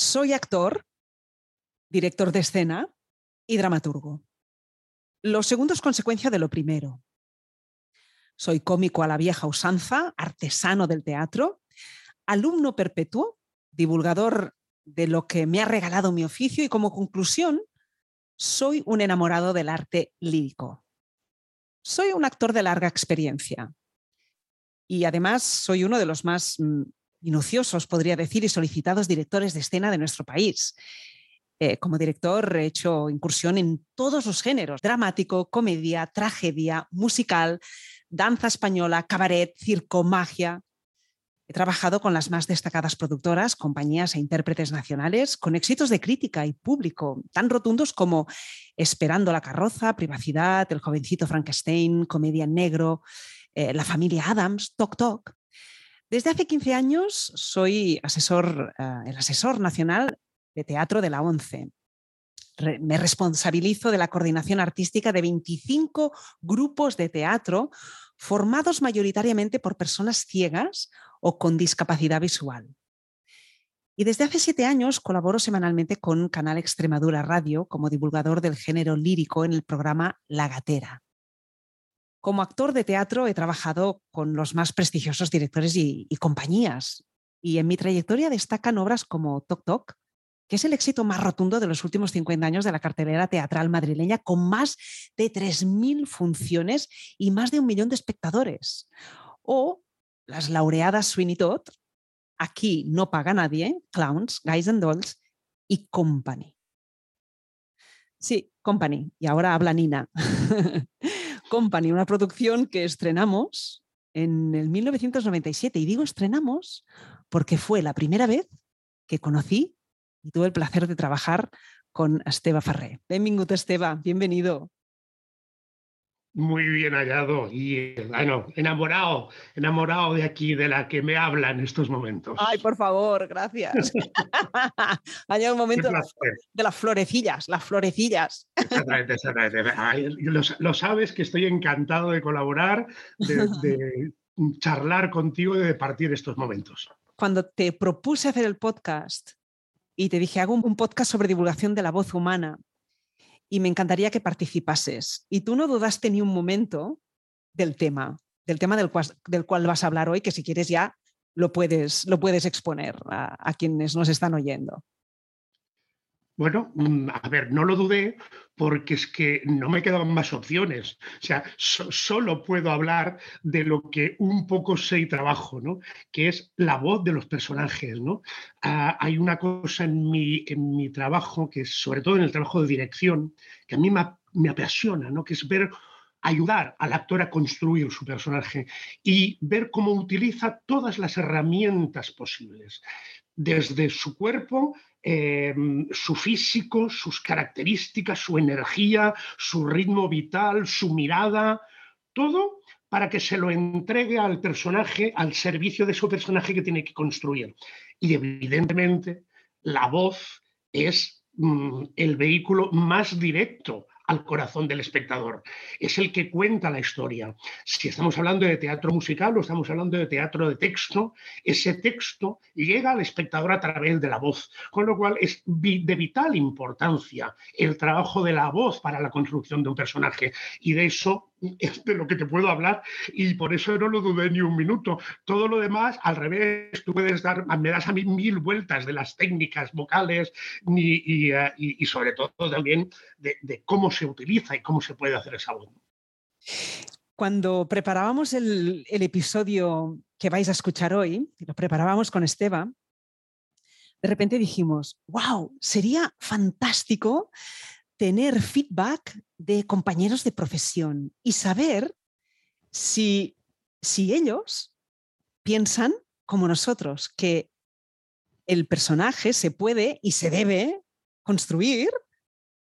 Soy actor, director de escena y dramaturgo. Lo segundo es consecuencia de lo primero. Soy cómico a la vieja usanza, artesano del teatro, alumno perpetuo, divulgador de lo que me ha regalado mi oficio y como conclusión, soy un enamorado del arte lírico. Soy un actor de larga experiencia y además soy uno de los más mm, minuciosos, podría decir, y solicitados directores de escena de nuestro país. Eh, como director he hecho incursión en todos los géneros, dramático, comedia, tragedia, musical, danza española, cabaret, circo, magia. He trabajado con las más destacadas productoras, compañías e intérpretes nacionales, con éxitos de crítica y público tan rotundos como Esperando la carroza, Privacidad, El jovencito Frankenstein, Comedia en negro, eh, La familia Adams, Toc Toc. Desde hace 15 años soy asesor, eh, el asesor nacional de teatro de la ONCE. me responsabilizo de la coordinación artística de 25 grupos de teatro formados mayoritariamente por personas ciegas o con discapacidad visual. Y desde hace siete años colaboro semanalmente con Canal Extremadura Radio como divulgador del género lírico en el programa La Gatera. Como actor de teatro he trabajado con los más prestigiosos directores y, compañías. Y en mi trayectoria destacan obras como Toc Toc, que es el éxito más rotundo de los últimos 50 años de la cartelera teatral madrileña, con más de 3.000 funciones y más de un millón de espectadores. O las laureadas Sweeney Todd, Aquí no paga nadie, Clowns, Guys and Dolls y Company. Sí, Company. Y ahora habla Nina. Company, una producción que estrenamos en el 1997. Y digo estrenamos porque fue la primera vez que conocí y tuve el placer de trabajar con Esteba Farré. Benvingut, Esteba, bienvenido. Muy bien hallado y bueno, enamorado, enamorado de aquí, de la que me habla en estos momentos. Ay, por favor, gracias. ha llegado el momento de las florecillas, las florecillas. Exactamente, exactamente. Lo, sabes que estoy encantado de colaborar, de, charlar contigo y de partir estos momentos. Cuando te propuse hacer el podcast y te dije, hago un podcast sobre divulgación de la voz humana, y me encantaría que participases. Y tú no dudaste ni un momento del tema, del tema del cual, vas a hablar hoy, que si quieres ya lo puedes, lo puedes exponer a quienes nos están oyendo. Bueno, mm, a ver, no lo dudé porque es que no me quedaban más opciones. O sea, solo puedo hablar de lo que un poco sé y trabajo, ¿no? Que es la voz de los personajes, ¿no? Ah, hay una cosa en mi, en mi trabajo, que es sobre todo en el trabajo de dirección, que a mí me, me apasiona, ¿no? Que es ver ayudar al actor a construir su personaje y ver cómo utiliza todas las herramientas posibles, desde su cuerpo Em, su físico, sus características, su energía, su ritmo vital, su mirada, todo para que se lo entregue al personaje, al servicio de su personaje que tiene que construir. Y evidentemente la voz es mm, el vehículo más directo al corazón del espectador. Es el que cuenta la historia. Si estamos hablando de teatro musical o estamos hablando de teatro de texto, ese texto llega al espectador a través de la voz, con lo cual es de vital importancia el trabajo de la voz para la construcción de un personaje. Y de eso es de lo que te puedo hablar y por eso no lo dudé ni un minuto. Todo lo demás, al revés, tú puedes dar, me das a mí mil vueltas de las técnicas vocales y, eh, sobre todo también de, cómo se utiliza y cómo se puede hacer esa voz. Cuando preparábamos el, el episodio que vais a escuchar hoy, lo preparábamos con Esteban, de repente dijimos, wow, sería fantástico tener feedback de compañeros de profesión y saber si, si ellos piensan como nosotros, que el personaje se puede y se debe construir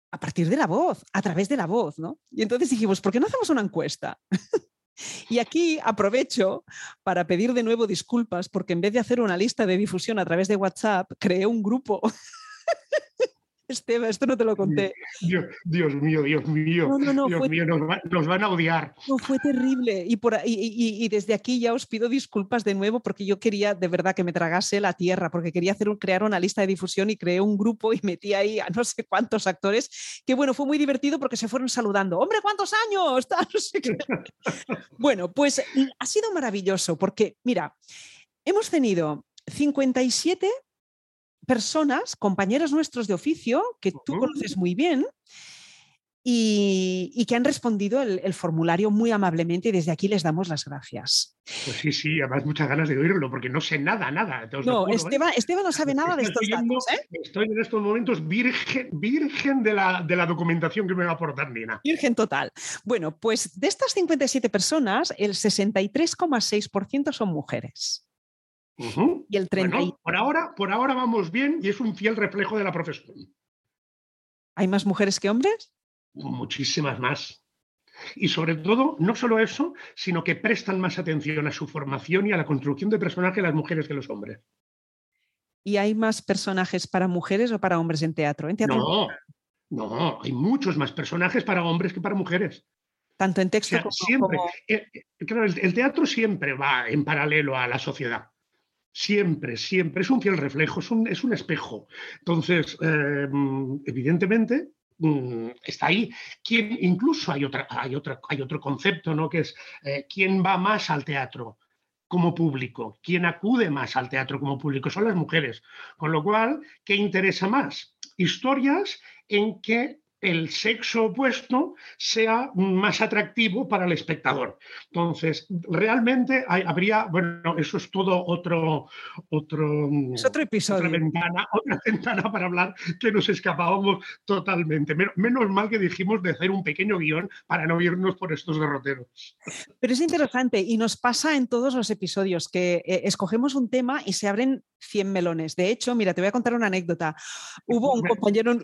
a partir de la voz, a través de la voz, ¿no? Y entonces dijimos, ¿por qué no hacemos una encuesta? y aquí aprovecho para pedir de nuevo disculpas porque en vez de hacer una lista de difusión a través de WhatsApp, creé un grupo Esteban, esto no te lo conté. Dios, Dios mío, Dios mío. Dios mío, nos, van a odiar. No, fue terrible. Y, por, y, desde aquí ya os pido disculpas de nuevo porque yo quería de verdad que me tragase la tierra, porque quería hacer un, crear una lista de difusión y creé un grupo y metí ahí a no sé cuántos actores, que bueno, fue muy divertido porque se fueron saludando. Hombre, ¿cuántos años? bueno, pues ha sido maravilloso porque, mira, hemos tenido 57 personas, compañeros nuestros de oficio, que tú conoces muy bien, y, que han respondido el, formulario muy amablemente y desde aquí les damos las gracias. Pues sí, sí, además muchas ganas de oírlo porque no sé nada, nada. No, ¿eh? Esteban, no sabe nada de estos datos. ¿eh? Estoy en estos momentos virgen, virgen de, la, de la documentación que me va a aportar Nina. Virgen total. Bueno, pues de estas 57 personas, el 63,6% son mujeres. Y el 30 por, ahora, por ahora vamos bien y es un fiel reflejo de la profesión. ¿Hay más mujeres que hombres? Muchísimas más. Y sobre todo, no solo eso, sino que prestan más atención a su formación y a la construcción de personajes las mujeres que los hombres. ¿Y hay más personajes para mujeres o para hombres en teatro? ¿En teatro? No, no, hay muchos más personajes para hombres que para mujeres. Tanto en texto como... Siempre. Eh, eh, el teatro siempre va en paralelo a la sociedad. Siempre, siempre. Es un fiel reflejo, es un, es un espejo. Entonces, em, evidentemente, mm, está ahí. ¿Quién, incluso hay, otra, hay, otra, hay otro concepto, ¿no? Que es eh, quién va más al teatro como público, quién acude más al teatro como público, son las mujeres. Con lo cual, ¿qué interesa más? Historias en que el sexo opuesto sea más atractivo para el espectador. Entonces, realmente habría, bueno, eso es todo otro, otro, otro episodio. Otra ventana, otra ventana para hablar que nos escapábamos totalmente. Menos mal que dijimos de hacer un pequeño guion para no irnos por estos derroteros. Pero es interesante y nos pasa en todos los episodios que eh, escogemos un tema y se abren 100 melones. De hecho, mira, te voy a contar una anécdota. Hubo un compañero...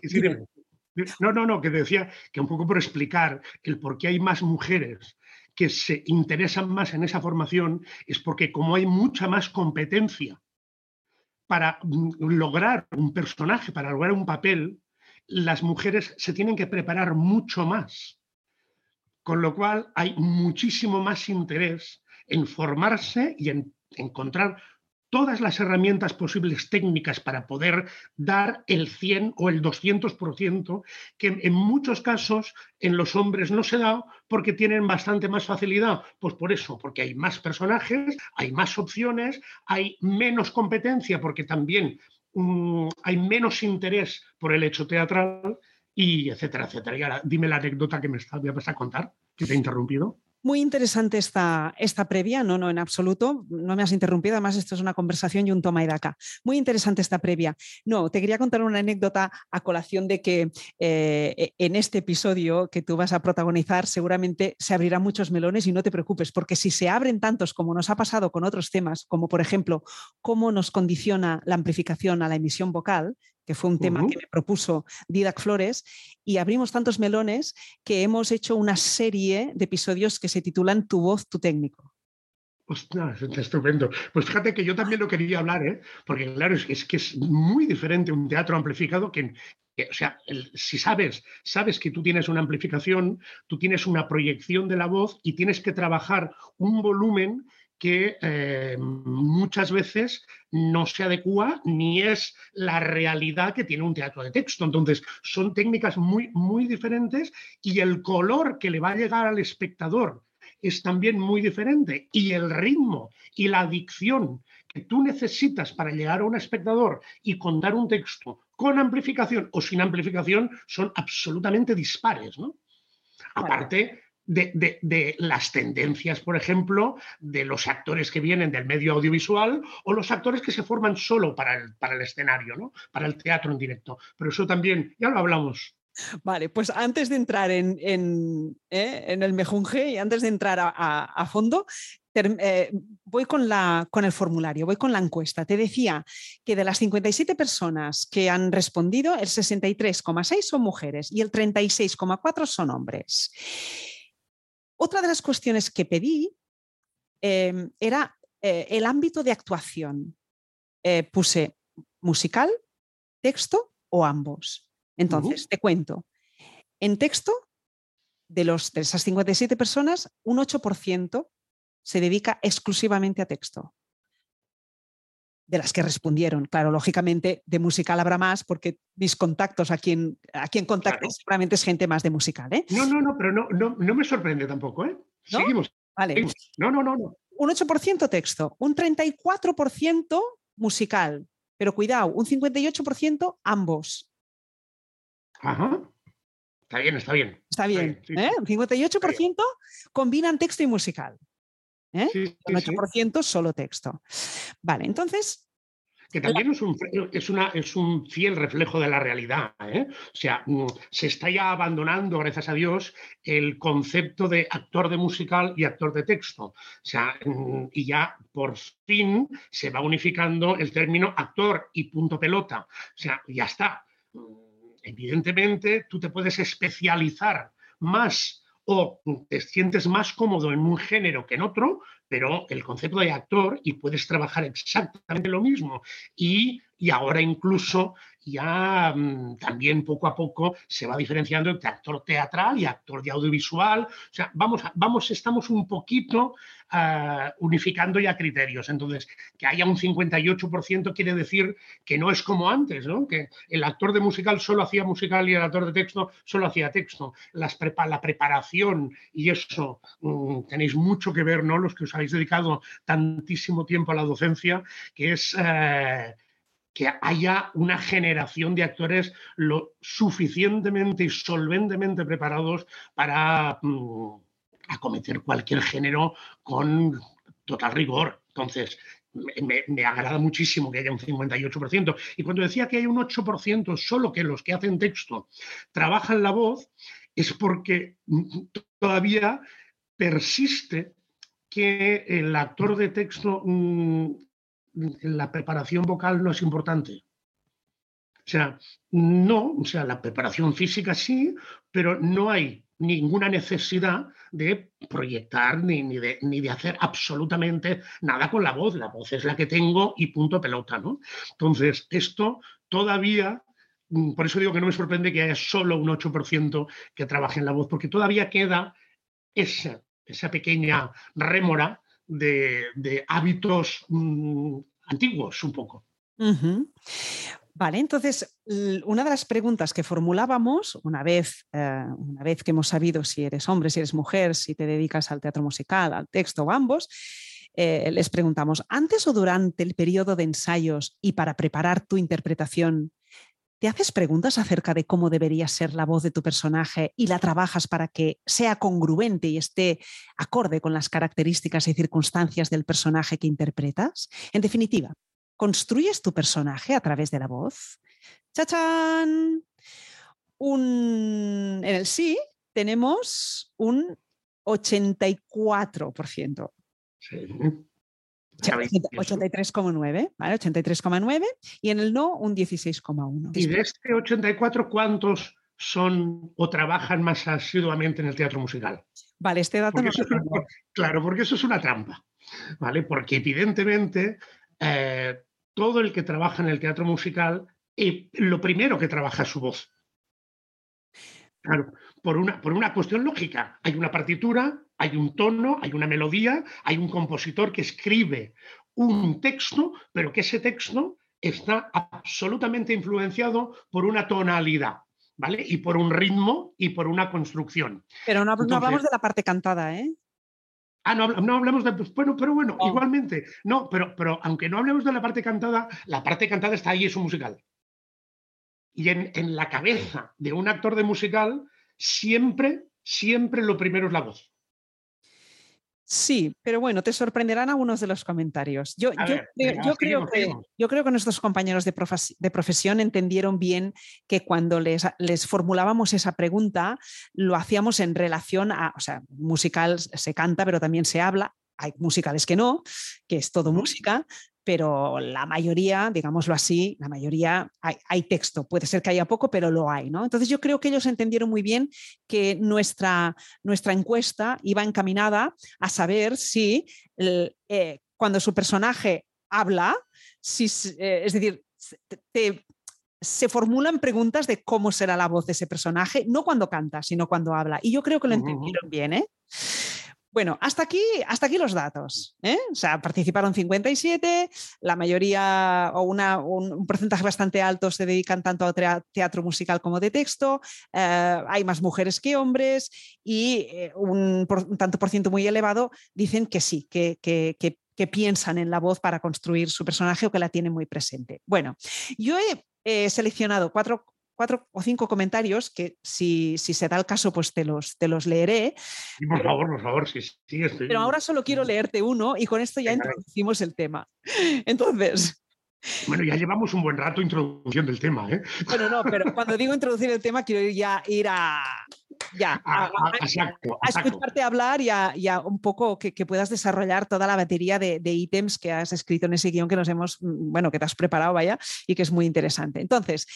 No, no, no, que decía que un poco por explicar el por qué hay más mujeres que se interesan más en esa formación es porque como hay mucha más competencia para mm, lograr un personaje, para lograr un papel, las mujeres se tienen que preparar mucho más. Con lo cual hay muchísimo más interés en formarse y en encontrar todas las herramientas posibles técnicas para poder dar el 100 o el 200%, que en muchos casos en los hombres no se da porque tienen bastante más facilidad. Pues por eso, porque hay más personajes, hay más opciones, hay menos competencia porque también mm, hay menos interés por el hecho teatral y etcétera, etcétera. Y ahora dime la anécdota que me, está, me vas a contar, que te he interrumpido. Muy interesante esta, esta previa, no, no, en absoluto, no me has interrumpido, además esto es una conversación y un toma y daca. Muy interesante esta previa. No, te quería contar una anécdota a colación de que eh, en este episodio que tú vas a protagonizar seguramente se abrirán muchos melones y no te preocupes, porque si se abren tantos como nos ha pasado con otros temas, como por ejemplo cómo nos condiciona la amplificación a la emisión vocal, que fue un tema que me propuso Didac Flores, y abrimos tantos melones que hemos hecho una serie de episodios que se titulan Tu voz, tu técnico. Ostras, estupendo. Pues fíjate que yo también lo quería hablar, ¿eh? porque claro, es, que es muy diferente un teatro amplificado que, o sea, si sabes, sabes que tú tienes una amplificación, tú tienes una proyección de la voz y tienes que trabajar un volumen que eh, muchas veces no se adecua ni es la realidad que tiene un teatro de texto. Entonces, son técnicas muy, muy diferentes y el color que le va a llegar al espectador es también muy diferente y el ritmo y la dicción que tú necesitas para llegar a un espectador y contar un texto con amplificación o sin amplificación son absolutamente dispares, ¿no? Aparte, de, las tendencias, por ejemplo, de los actores que vienen del medio audiovisual o los actores que se forman solo para el, para el escenario, ¿no? para el teatro en directo. Pero eso también, ya lo hablamos. Vale, pues antes de entrar en, en, ¿eh? el mejunje y antes de entrar a, fondo, eh, voy con, la, con el formulario, voy con la encuesta. Te decía que de las 57 personas que han respondido, el 63,6 son mujeres y el 36,4 son hombres. Otra de las cuestiones que pedí em, era eh, el ámbito de actuación. Eh, puse musical, texto o ambos. Entonces, te cuento. En texto, de, los, de esas 57 personas, un 8% se dedica exclusivamente a texto. De las que respondieron. Claro, lógicamente de musical habrá más porque mis contactos, a quien, a quien contacto seguramente es gente más de musical. ¿eh? No, no, no, pero no, no, me sorprende tampoco. ¿eh? Seguimos. Vale. No, no, no, no. Un 8% texto, un 34% musical, pero cuidado, un 58% ambos. Ajá. Está bien, está bien. Está bien. ¿eh? Un 58% combinan texto y musical. ¿Eh? un 8% solo texto. Vale, entonces que también es un, es, una, es un, fiel reflejo de la realidad. ¿eh? O sea, mm, se está ya abandonando, gracias a Dios, el concepto de actor de musical y actor de texto. O sea, mm, y ya por fin se va unificando el término actor y punto pelota. O sea, ya está. Mm, evidentemente, tú te puedes especializar más o te sientes más cómodo en un género que en otro, pero el concepto de actor y puedes trabajar exactamente lo mismo. Y, y ahora incluso ya mm, también poco a poco se va diferenciando entre actor teatral y actor de audiovisual. O sea, vamos, vamos estamos un poquito ah, unificando ya criterios. Entonces, que haya un 58% quiere decir que no es como antes, ¿no? Que el actor de musical solo hacía musical y el actor de texto solo hacía texto. Las la preparación y eso mm, tenéis mucho que ver, ¿no? Los que os habéis dedicado tantísimo tiempo a la docencia, que es... Eh, que haya una generación de actores lo suficientemente y solventemente preparados para mm, acometer cualquier género con total rigor. Entonces, me, agrada muchísimo que haya un 58%. Y cuando decía que hay un 8% solo que los que hacen texto trabajan la voz, es porque mm, todavía persiste que el actor de texto mm, la preparación vocal no es importante. O sea, no, o sea, la preparación física sí, pero no hay ninguna necesidad de proyectar ni, ni, de, ni, de, hacer absolutamente nada con la voz. La voz es la que tengo y punto pelota, ¿no? Entonces, esto todavía, mm, por eso digo que no me sorprende que haya solo un 8% que trabaje en la voz, porque todavía queda esa, esa pequeña rémora de, hábitos mm, antiguos un poco. Vale, entonces, una de las preguntas que formulábamos una vez, eh, una vez que hemos sabido si eres hombre, si eres mujer, si te dedicas al teatro musical, al texto o ambos, eh, les preguntamos, ¿antes o durante el periodo de ensayos y para preparar tu interpretación, ¿Te haces preguntas acerca de cómo debería ser la voz de tu personaje y la trabajas para que sea congruente y esté acorde con las características y circunstancias del personaje que interpretas? En definitiva, ¿construyes tu personaje a través de la voz? ¡Chachán! Un... En el sí tenemos un 84%. Sí. 83,9, ¿vale? 83,9 y en el no un 16,1. ¿Y de este 84 cuántos son o trabajan más asiduamente en el teatro musical? Vale, este dato no Claro, porque eso es una trampa, ¿vale? Porque evidentemente eh, todo el que trabaja en el teatro musical, eh, lo primero que trabaja es su voz. Claro, por una, por una cuestión lógica. Hay una partitura, hay un tono, hay una melodía, hay un compositor que escribe un texto, pero que ese texto está absolutamente influenciado por una tonalidad. ¿Vale? Y por un ritmo y por una construcción. Pero no, hablamos de la parte cantada, ¿eh? Ah, no, no, hablamos de. Bueno, pero bueno, igualmente. No, pero, pero aunque no hablemos de la parte cantada, la parte cantada está ahí, es un musical. Y en, en la cabeza de un actor de musical, siempre, siempre lo primero es la voz. Sí, pero bueno, te sorprenderán algunos de los comentarios. Yo, creo, que, nuestros compañeros de, profesión entendieron bien que cuando les, les, formulábamos esa pregunta, lo hacíamos en relación a, o sea, musical se canta, pero también se habla. Hay musicales que no, que es todo música, pero la mayoría, digámoslo así, la mayoría hay, texto. Puede ser que haya poco, pero lo hay. ¿no? Entonces yo creo que ellos entendieron muy bien que nuestra, nuestra encuesta iba encaminada a saber si eh, cuando su personaje habla, si, eh, es decir, se formulan preguntas de cómo será la voz de ese personaje, no cuando canta, sino cuando habla. Y yo creo que lo entendieron bien, ¿eh? Bueno, hasta aquí, hasta aquí los datos. ¿eh? O sea, participaron 57, la mayoría o una, un, porcentaje bastante alto se dedican tanto a teatro musical como de texto. Eh, hay más mujeres que hombres y eh, un, tanto por ciento muy elevado dicen que sí, que, que, que piensan en la voz para construir su personaje o que la tienen muy presente. Bueno, yo he seleccionado cuatro, cuatro o cinco comentarios que si, si, se da el caso, pues te los, te los leeré. por favor, por favor, sí, sí estoy... Pero ahora solo quiero leerte uno y con esto ya introducimos el tema. Entonces... Bueno, ya llevamos un buen rato introduciendo el tema, ¿eh? Bueno, no, pero cuando digo introducir el tema, quiero ya ir a, ya, a, escucharte hablar y a, un poco que, puedas desarrollar toda la batería de, ítems que has escrito en ese guion que nos hemos, mm, bueno, que te has preparado, vaya, y que es muy interesante. Entonces,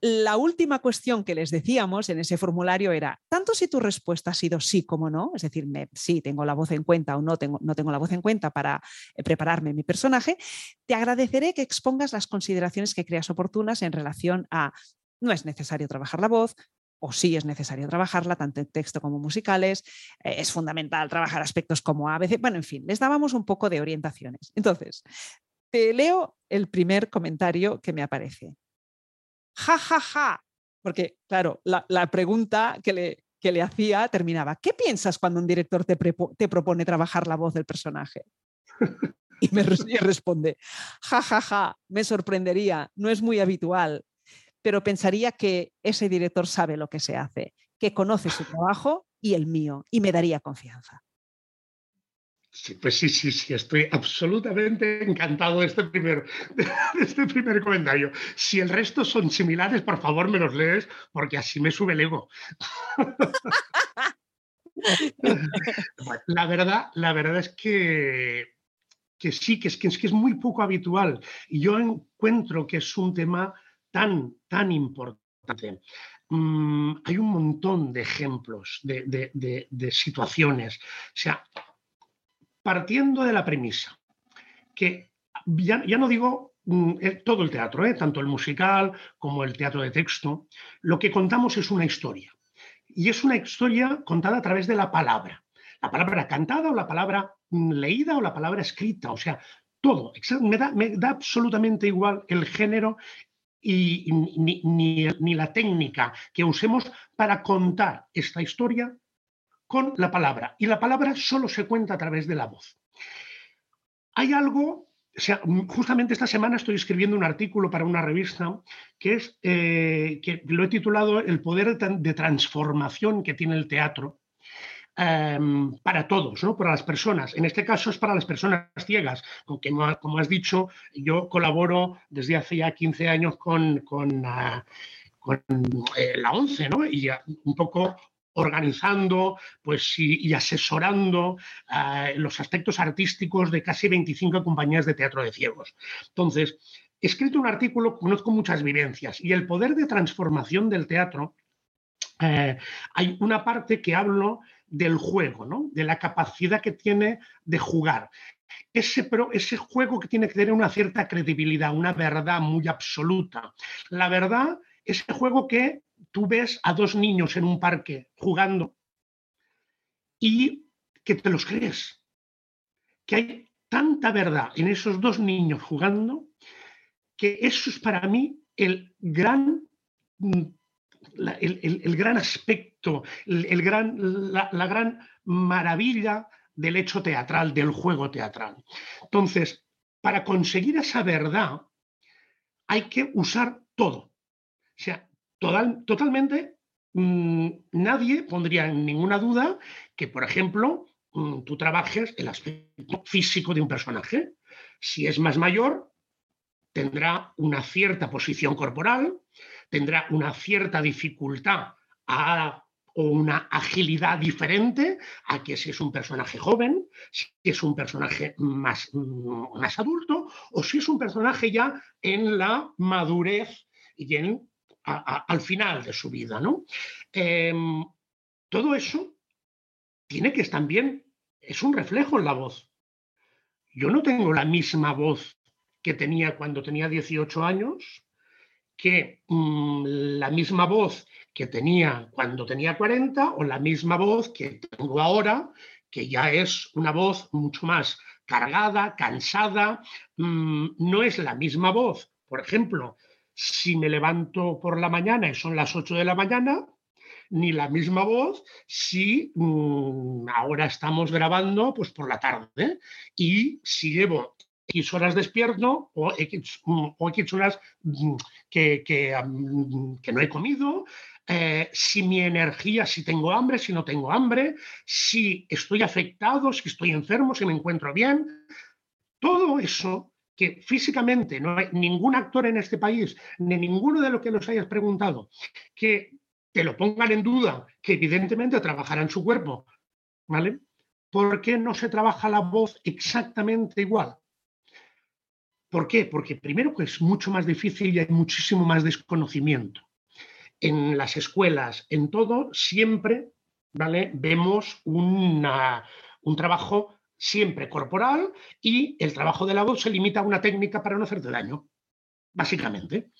la última cuestión que les decíamos en ese formulario era, tanto si tu respuesta ha sido sí como no, es decir, me, sí, tengo la voz en cuenta o no tengo, no tengo la voz en cuenta para eh, prepararme mi personaje, te agradeceré que expongas las consideraciones que creas oportunas en relación a no es necesario trabajar la voz, o sí es necesario trabajarla, tanto en texto como musicales, eh, es fundamental trabajar aspectos como ABC, bueno, en fin, les dábamos un poco de orientaciones. Entonces, te leo el primer comentario que me aparece. Ja, ja, ja, porque claro, la, pregunta que le, que le hacía terminaba, ¿qué piensas cuando un director te, te propone trabajar la voz del personaje? Y me responde, ja, ja, ja, me sorprendería, no es muy habitual, pero pensaría que ese director sabe lo que se hace, que conoce su trabajo y el mío, y me daría confianza. Sí, pues sí, sí, sí, estoy absolutamente encantado de este, primer, de este primer comentario. Si el resto son similares, por favor me los lees, porque así me sube el ego. la, verdad, la verdad es que, que sí, que es, que es que es muy poco habitual. Y yo encuentro que es un tema tan, tan importante. Mm, hay un montón de ejemplos, de, situaciones. O sea, partiendo de la premisa, que ya, no digo mm, eh, todo el teatro, eh, tanto el musical como el teatro de texto, lo que contamos es una historia. Y es una historia contada a través de la palabra. La palabra cantada o la palabra mm, leída o la palabra escrita. O sea, todo. Me da, me da absolutamente igual el género y ni, la técnica que usemos para contar esta historia con la palabra. Y la palabra solo se cuenta a través de la voz. Hay algo, o sea, justamente esta semana estoy escribiendo un artículo para una revista que es eh, que lo he titulado El poder de transformación que tiene el teatro Em, para todos, ¿no? para las personas. En este caso es para las personas ciegas, aunque como has dicho, yo colaboro desde hace ya 15 años con, con, ah, eh, la ONCE ¿no? y un poco organizando pues, y, asesorando ah, los aspectos artísticos de casi 25 compañías de teatro de ciegos. Entonces, he escrito un artículo, conozco muchas vivencias y el poder de transformación del teatro. Eh, hay una parte que hablo del juego, ¿no? de la capacidad que tiene de jugar. Ese, pero ese juego que tiene que tener una cierta credibilidad, una verdad muy absoluta. La verdad, ese juego que tú ves a dos niños en un parque jugando y que te los crees. Que hay tanta verdad en esos dos niños jugando que eso es para mí el gran el, gran aspecto, el, gran, la, gran maravilla del hecho teatral, del juego teatral. Entonces, para conseguir esa verdad hay que usar todo. O sea, total, totalmente mm, nadie pondría en ninguna duda que, por ejemplo, mm, tú trabajes el aspecto físico de un personaje. Si es más mayor, tendrá una cierta posición corporal, tendrá una cierta dificultad o una agilidad diferente a que si es un personaje joven, si es un personaje más, mm, más adulto o si es un personaje ya en la madurez y en, al final de su vida. ¿no? Em, todo eso tiene que estar bien, es un reflejo en la voz. Yo no tengo la misma voz que tenía cuando tenía 18 años que mm, la misma voz que tenía cuando tenía 40 o la misma voz que tengo ahora, que ya es una voz mucho más cargada, cansada, mm, no es la misma voz. Por ejemplo, si me levanto por la mañana y son las 8 de la mañana, ni la misma voz si mm, ahora estamos grabando pues por la tarde y si llevo X horas despierto o X, mm, o horas que, que, no he comido, eh, si mi energía, si tengo hambre, si no tengo hambre, si estoy afectado, si estoy enfermo, si me encuentro bien. Todo eso que físicamente no hay ningún actor en este país, ni ninguno de los que nos hayas preguntado, que te lo pongan en duda, que evidentemente trabajará en su cuerpo, ¿vale? ¿Por qué no se trabaja la voz exactamente igual? ¿Por qué? Porque primero que es mucho más difícil y hay muchísimo más desconocimiento en las escuelas, en todo, siempre ¿vale? vemos un trabajo siempre corporal y el trabajo de la voz se limita a una técnica para no hacerte daño, básicamente.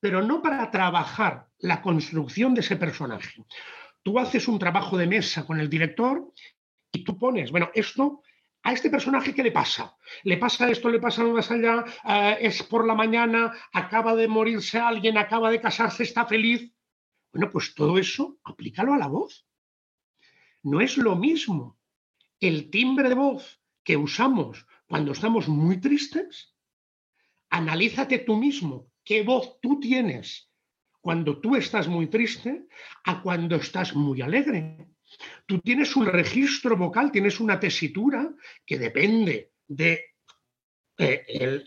Pero no para trabajar la construcción de ese personaje. Tú haces un trabajo de mesa con el director y tú pones, bueno, esto a este personaje, ¿qué le pasa? Le pasa esto, le pasa más allá, eh, es por la mañana, acaba de morirse alguien, acaba de casarse, está feliz. Bueno, pues todo eso aplícalo a la voz. No es lo mismo el timbre de voz que usamos cuando estamos muy tristes. Analízate tú mismo qué voz tú tienes cuando tú estás muy triste a cuando estás muy alegre. Tú tienes un registro vocal, tienes una tesitura que depende de eh,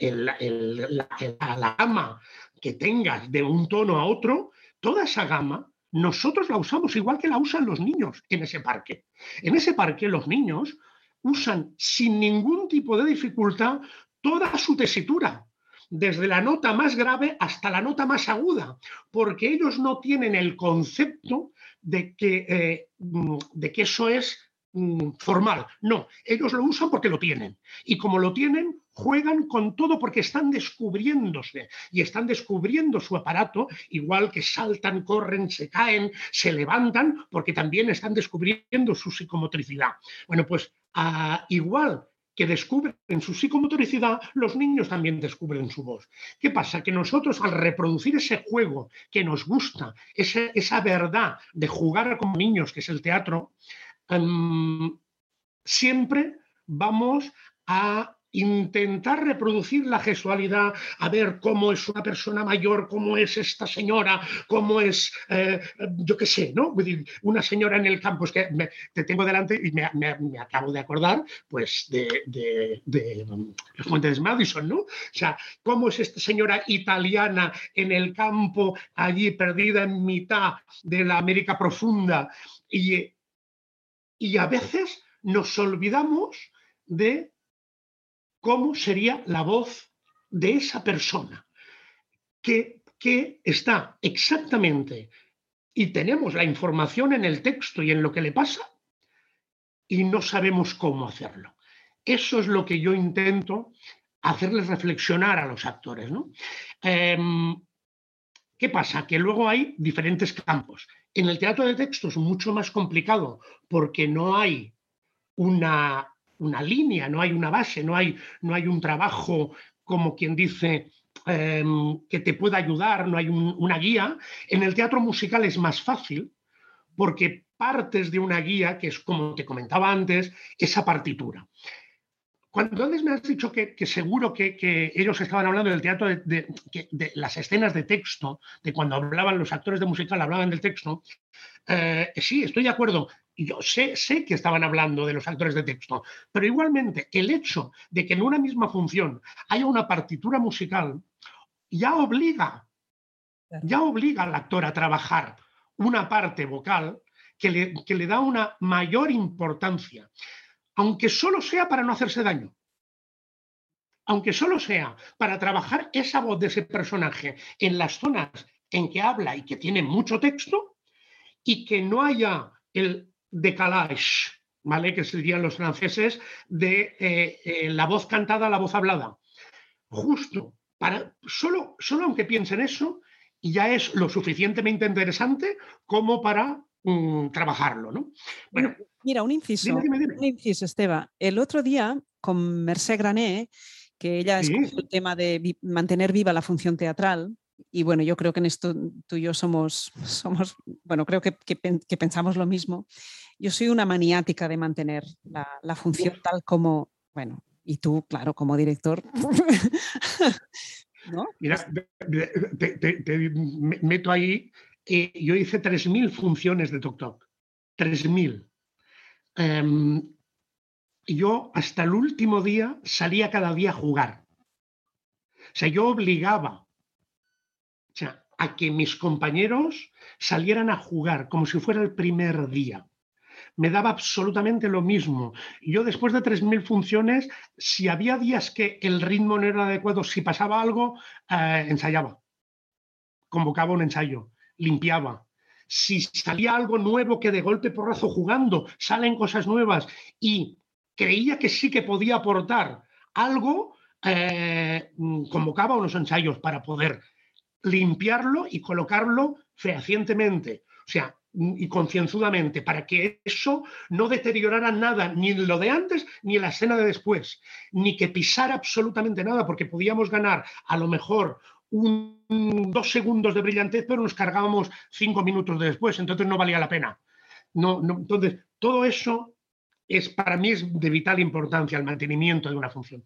la gama que tengas de un tono a otro, toda esa gama nosotros la usamos igual que la usan los niños en ese parque. En ese parque los niños usan sin ningún tipo de dificultad toda su tesitura, desde la nota más grave hasta la nota más aguda, porque ellos no tienen el concepto de que, eh, de que eso es mm, formal. No, ellos lo usan porque lo tienen. Y como lo tienen, juegan con todo porque están descubriéndose y están descubriendo su aparato, igual que saltan, corren, se caen, se levantan, porque también están descubriendo su psicomotricidad. Bueno, pues ah, igual que descubren su psicomotricidad, los niños también descubren su voz. ¿Qué pasa? Que nosotros al reproducir ese juego que nos gusta, esa verdad de jugar como niños, que es el teatro, em, siempre vamos a intentar reproducir la gestualidad, a ver cómo es una persona mayor, cómo es esta señora, cómo es, eh, yo qué sé, ¿no? Una señora en el campo, es que te tengo delante y me, acabo de acordar, pues, de, de, los Fuentes Madison, ¿no? O sea, cómo es esta señora italiana en el campo, allí perdida en mitad de la América profunda. Y, y a veces nos olvidamos de cómo sería la voz de esa persona que, que está exactamente y tenemos la información en el texto y en lo que le pasa y no sabemos cómo hacerlo. Eso es lo que yo intento hacerles reflexionar a los actores. ¿no? Em, ¿Qué pasa? Que luego hay diferentes campos. En el teatro de texto es mucho más complicado porque no hay una una línea, no hay una base, no hay, no hay un trabajo como quien dice em, que te pueda ayudar, no hay una guía. En el teatro musical es más fácil porque partes de una guía, que es como te comentaba antes, esa partitura. Cuando antes me has dicho que, seguro que, ellos estaban hablando del teatro, de, de, las escenas de texto, de cuando hablaban los actores de musical, hablaban del texto, eh, sí, estoy de acuerdo. Yo sé, sé que estaban hablando de los actores de texto, pero igualmente el hecho de que en una misma función haya una partitura musical ya obliga, ya obliga al actor a trabajar una parte vocal que le, que le da una mayor importancia, aunque solo sea para no hacerse daño aunque solo sea para trabajar esa voz de ese personaje en las zonas en que habla y que tiene mucho texto, y que no haya el decalage, ¿vale? que serían los franceses, de eh, eh, la voz cantada a la voz hablada. Justo, para, solo, solo aunque piensen eso, ya es lo suficientemente interesante como para mm, trabajarlo, ¿no? Bueno, mira, un inciso, un inciso, Esteba. El otro día con Mercé Grané, que ella es el tema de mantener viva la función teatral, y bueno, yo creo que en esto tú y yo somos, somos bueno, creo que, que, pensamos lo mismo. Yo soy una maniática de mantener la, la función tal como, bueno, y tú, claro, como director. Mira, te, meto ahí. Eh, yo hice 3.000 funciones de Tok Tok. 3.000. Em, yo hasta el último día salía cada día a jugar. O sea, yo obligaba a que mis compañeros salieran a jugar como si fuera el primer día me daba absolutamente lo mismo. Yo después de 3.000 funciones, si había días que el ritmo no era adecuado, si pasaba algo, eh, ensayaba. Convocaba un ensayo, limpiaba. Si salía algo nuevo que de golpe porrazo jugando, salen cosas nuevas y creía que sí que podía aportar algo, eh, convocaba unos ensayos para poder limpiarlo y colocarlo fehacientemente. O sea, y concienzudamente para que eso no deteriorara nada, ni lo de antes ni la escena de después, ni que pisara absolutamente nada, porque podíamos ganar a lo mejor un, dos segundos de brillantez, pero nos cargábamos cinco minutos después, entonces no valía la pena. No, no, entonces, todo eso es para mí es de vital importancia el mantenimiento de una función.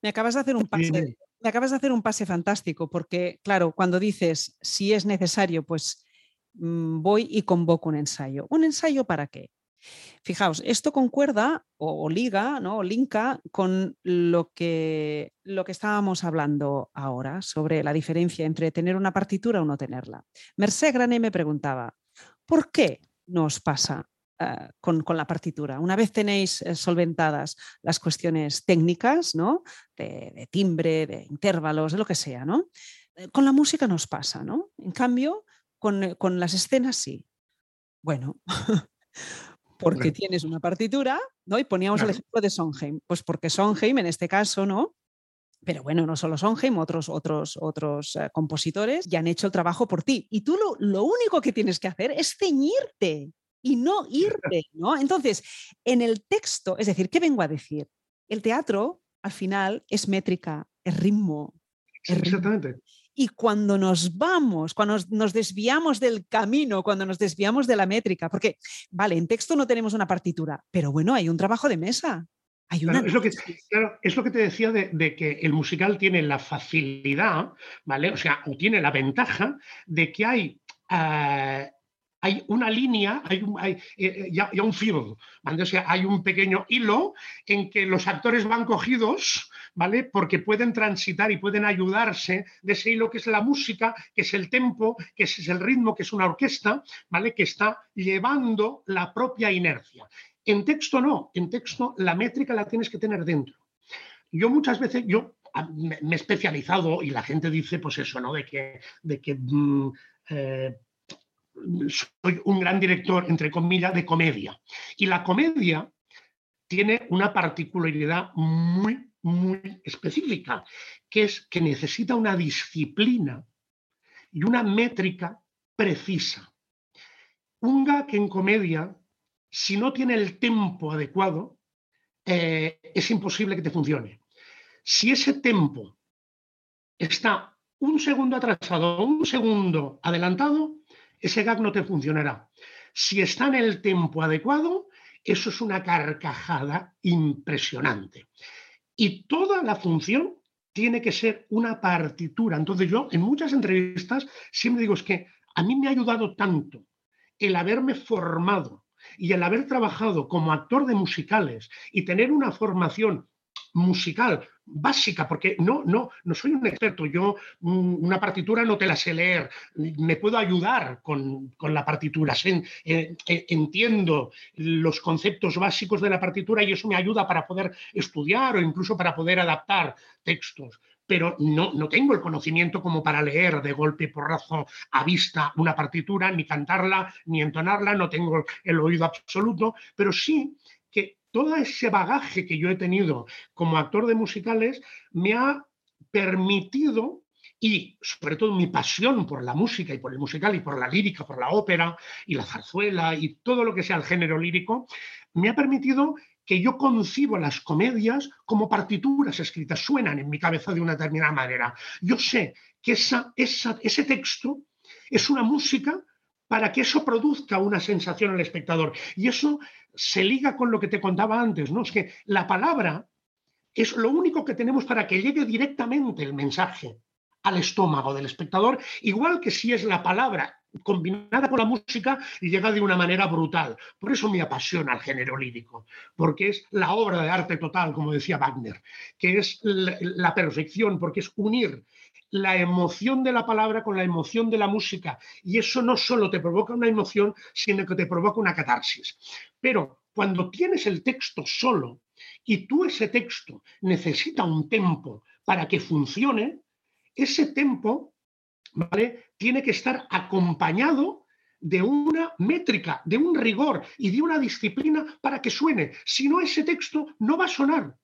Me acabas de hacer un pase, me acabas de hacer un pase fantástico, porque claro, cuando dices si es necesario, pues Mm, voy y convoco un ensayo. ¿Un ensayo para qué? Fijaos, esto concuerda o, liga, ¿no? o linka con lo que, lo que estábamos hablando ahora sobre la diferencia entre tener una partitura o no tenerla. Mercé Grané me preguntaba, ¿por qué nos pasa eh, con, la partitura? Una vez tenéis eh, solventadas las cuestiones técnicas, ¿no? De, timbre, de intervalos, de lo que sea, ¿no? Eh, con la música nos pasa, ¿no? En cambio, eh, con, las escenas sí. Bueno, porque tienes una partitura, ¿no? Y poníamos el ejemplo de Sondheim, pues porque Sondheim en este caso, ¿no? Pero bueno, no solo Sondheim, otros, otros, otros eh, compositores ya han hecho el trabajo por ti. Y tú lo, lo, único que tienes que hacer es ceñirte y no irte, ¿no? Entonces, en el texto, es decir, ¿qué vengo a decir? El teatro, al final, es métrica, es ritmo. Es Exactamente. Y cuando nos vamos, cuando nos, desviamos del camino, cuando nos desviamos de la métrica, porque, vale, en texto no tenemos una partitura, pero bueno, hay un trabajo de mesa. Hay una es, lo que, es lo que te decía de, que el musical tiene la facilidad, ¿vale? O sea, o tiene la ventaja de que hay eh, hay una línea, hay un, hay, eh, eh, field, hay un pequeño hilo en que los actores van cogidos, ¿vale? Porque pueden transitar y pueden ayudarse de ese hilo que es la música, que es el tempo, que es el ritmo, que es una orquesta, ¿vale? Que está llevando la propia inercia. En texto no, en texto la métrica la tienes que tener dentro. Yo muchas veces, yo me, he especializado y la gente dice, pues eso, ¿no? De que, de que mm, eh, soy un gran director, entre comillas, de comedia. Y la comedia tiene una particularidad muy, muy específica, que es que necesita una disciplina y una métrica precisa. Un gag en comedia, si no tiene el tempo adecuado, eh, es imposible que te funcione. Si ese tempo está un segundo atrasado, un segundo adelantado, ese gag no te funcionará. Si está en el tiempo adecuado, eso es una carcajada impresionante. Y toda la función tiene que ser una partitura. Entonces yo en muchas entrevistas siempre digo es que a mí me ha ayudado tanto el haberme formado y el haber trabajado como actor de musicales y tener una formación musical básica, porque no, no, no soy un experto. Yo mm, una partitura no te la sé leer. Me puedo ayudar con, la partitura. Eh, eh, entiendo los conceptos básicos de la partitura y eso me ayuda para poder estudiar o incluso para poder adaptar textos. Pero no, no tengo el conocimiento como para leer de golpe y porrazo a vista una partitura, ni cantarla, ni entonarla, no tengo el oído absoluto, pero sí todo ese bagaje que yo he tenido como actor de musicales me ha permitido y sobre todo mi pasión por la música y por el musical y por la lírica, por la ópera y la zarzuela y todo lo que sea el género lírico, me ha permitido que yo concibo las comedias como partituras escritas, suenan en mi cabeza de una determinada manera. Yo sé que esa, ese texto es una música para que eso produzca una sensación al espectador. Y eso se liga con lo que te contaba antes, ¿no? Es que la palabra es lo único que tenemos para que llegue directamente el mensaje al estómago del espectador, igual que si es la palabra combinada con la música y llega de una manera brutal. Por eso me apasiona el género lírico, porque es la obra de arte total, como decía Wagner, que es la perfección, porque es unir la emoción de la palabra con la emoción de la música. Y eso no solo te provoca una emoción, sino que te provoca una catarsis. Pero cuando tienes el texto solo y tú ese texto necesita un tempo para que funcione, ese tempo ¿vale? tiene que estar acompañado de una métrica, de un rigor y de una disciplina para que suene. Si no, ese texto no va a sonar.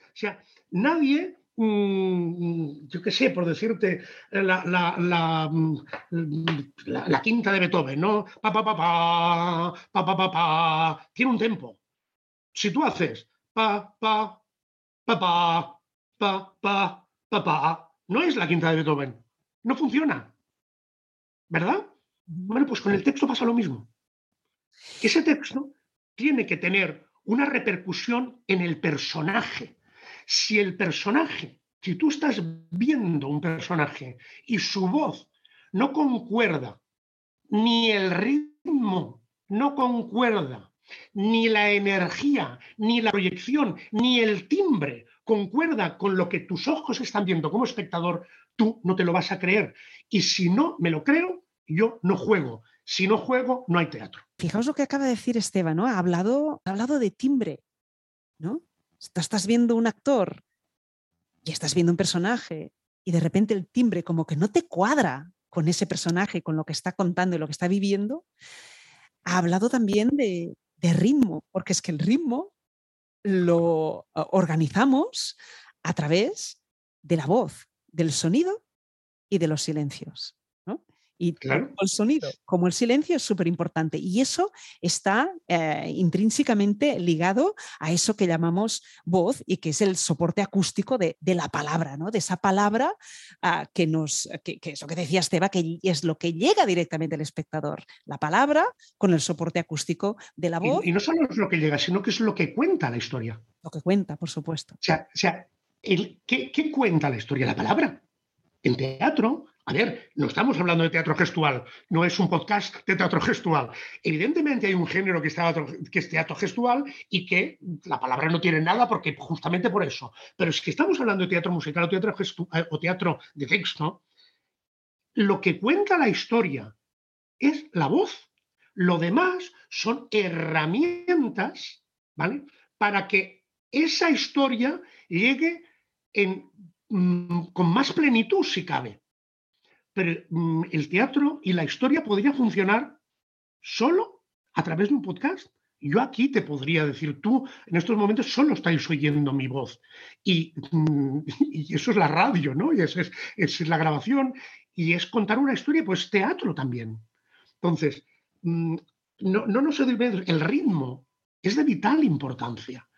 O sea, nadie yo qué sé, por decirte, la, la, mm, la, quinta de Beethoven, ¿no? Pa, pa, pa, pa, pa, pa, pa, pa, tiene un tempo. Si tú haces pa, pa, pa, pa, pa, pa, pa, pa, no es la quinta de Beethoven. No funciona. ¿Verdad? Bueno, pues con el texto pasa lo mismo. Ese texto tiene que tener una repercusión en el personaje si el personaje, si tú estás viendo un personaje y su voz no concuerda, ni el ritmo no concuerda, ni la energía, ni la proyección, ni el timbre concuerda con lo que tus ojos están viendo como espectador, tú no te lo vas a creer. Y si no me lo creo, yo no juego. Si no juego, no hay teatro. Fijaos lo que acaba de decir Esteban, ¿no? Ha hablado, ha hablado de timbre, ¿no? Estás viendo un actor y estás viendo un personaje y de repente el timbre como que no te cuadra con ese personaje, con lo que está contando y lo que está viviendo, ha hablado también de, de ritmo, porque es que el ritmo lo organizamos a través de la voz, del sonido y de los silencios. Y el sonido como el silencio es súper importante. Y eso está eh, intrínsecamente ligado a eso que llamamos voz y que es el soporte acústico de, la palabra, ¿no? de esa palabra ah, que nos, que, que, eso que decía Esteba, que es lo que llega directamente al espectador. La palabra con el soporte acústico de la voz. Y, no solo es lo que llega, sino que es lo que cuenta la historia. Lo que cuenta, por supuesto. O sea, o sea el, ¿qué, ¿qué cuenta la historia? La palabra. En teatro a ver, no estamos hablando de teatro gestual, no es un podcast de teatro gestual. Evidentemente hay un género que, es teatro gestual y que la palabra no tiene nada porque justamente por eso. Pero que estamos hablando de teatro musical o teatro, eh, o teatro de texto, lo que cuenta la historia es la voz. Lo demás son herramientas, ¿vale? Para que esa historia llegue mm, con más plenitud, si cabe pero mm, el teatro y la historia podría funcionar solo a través de un podcast. Yo aquí te podría decir, tú en estos momentos solo estáis oyendo mi voz. Y, mm, eso es la radio, ¿no? Y eso es, es, la grabación. Y es contar una historia, pues teatro también. Entonces, mm, no, no nos olvidemos, el ritmo es de vital importancia.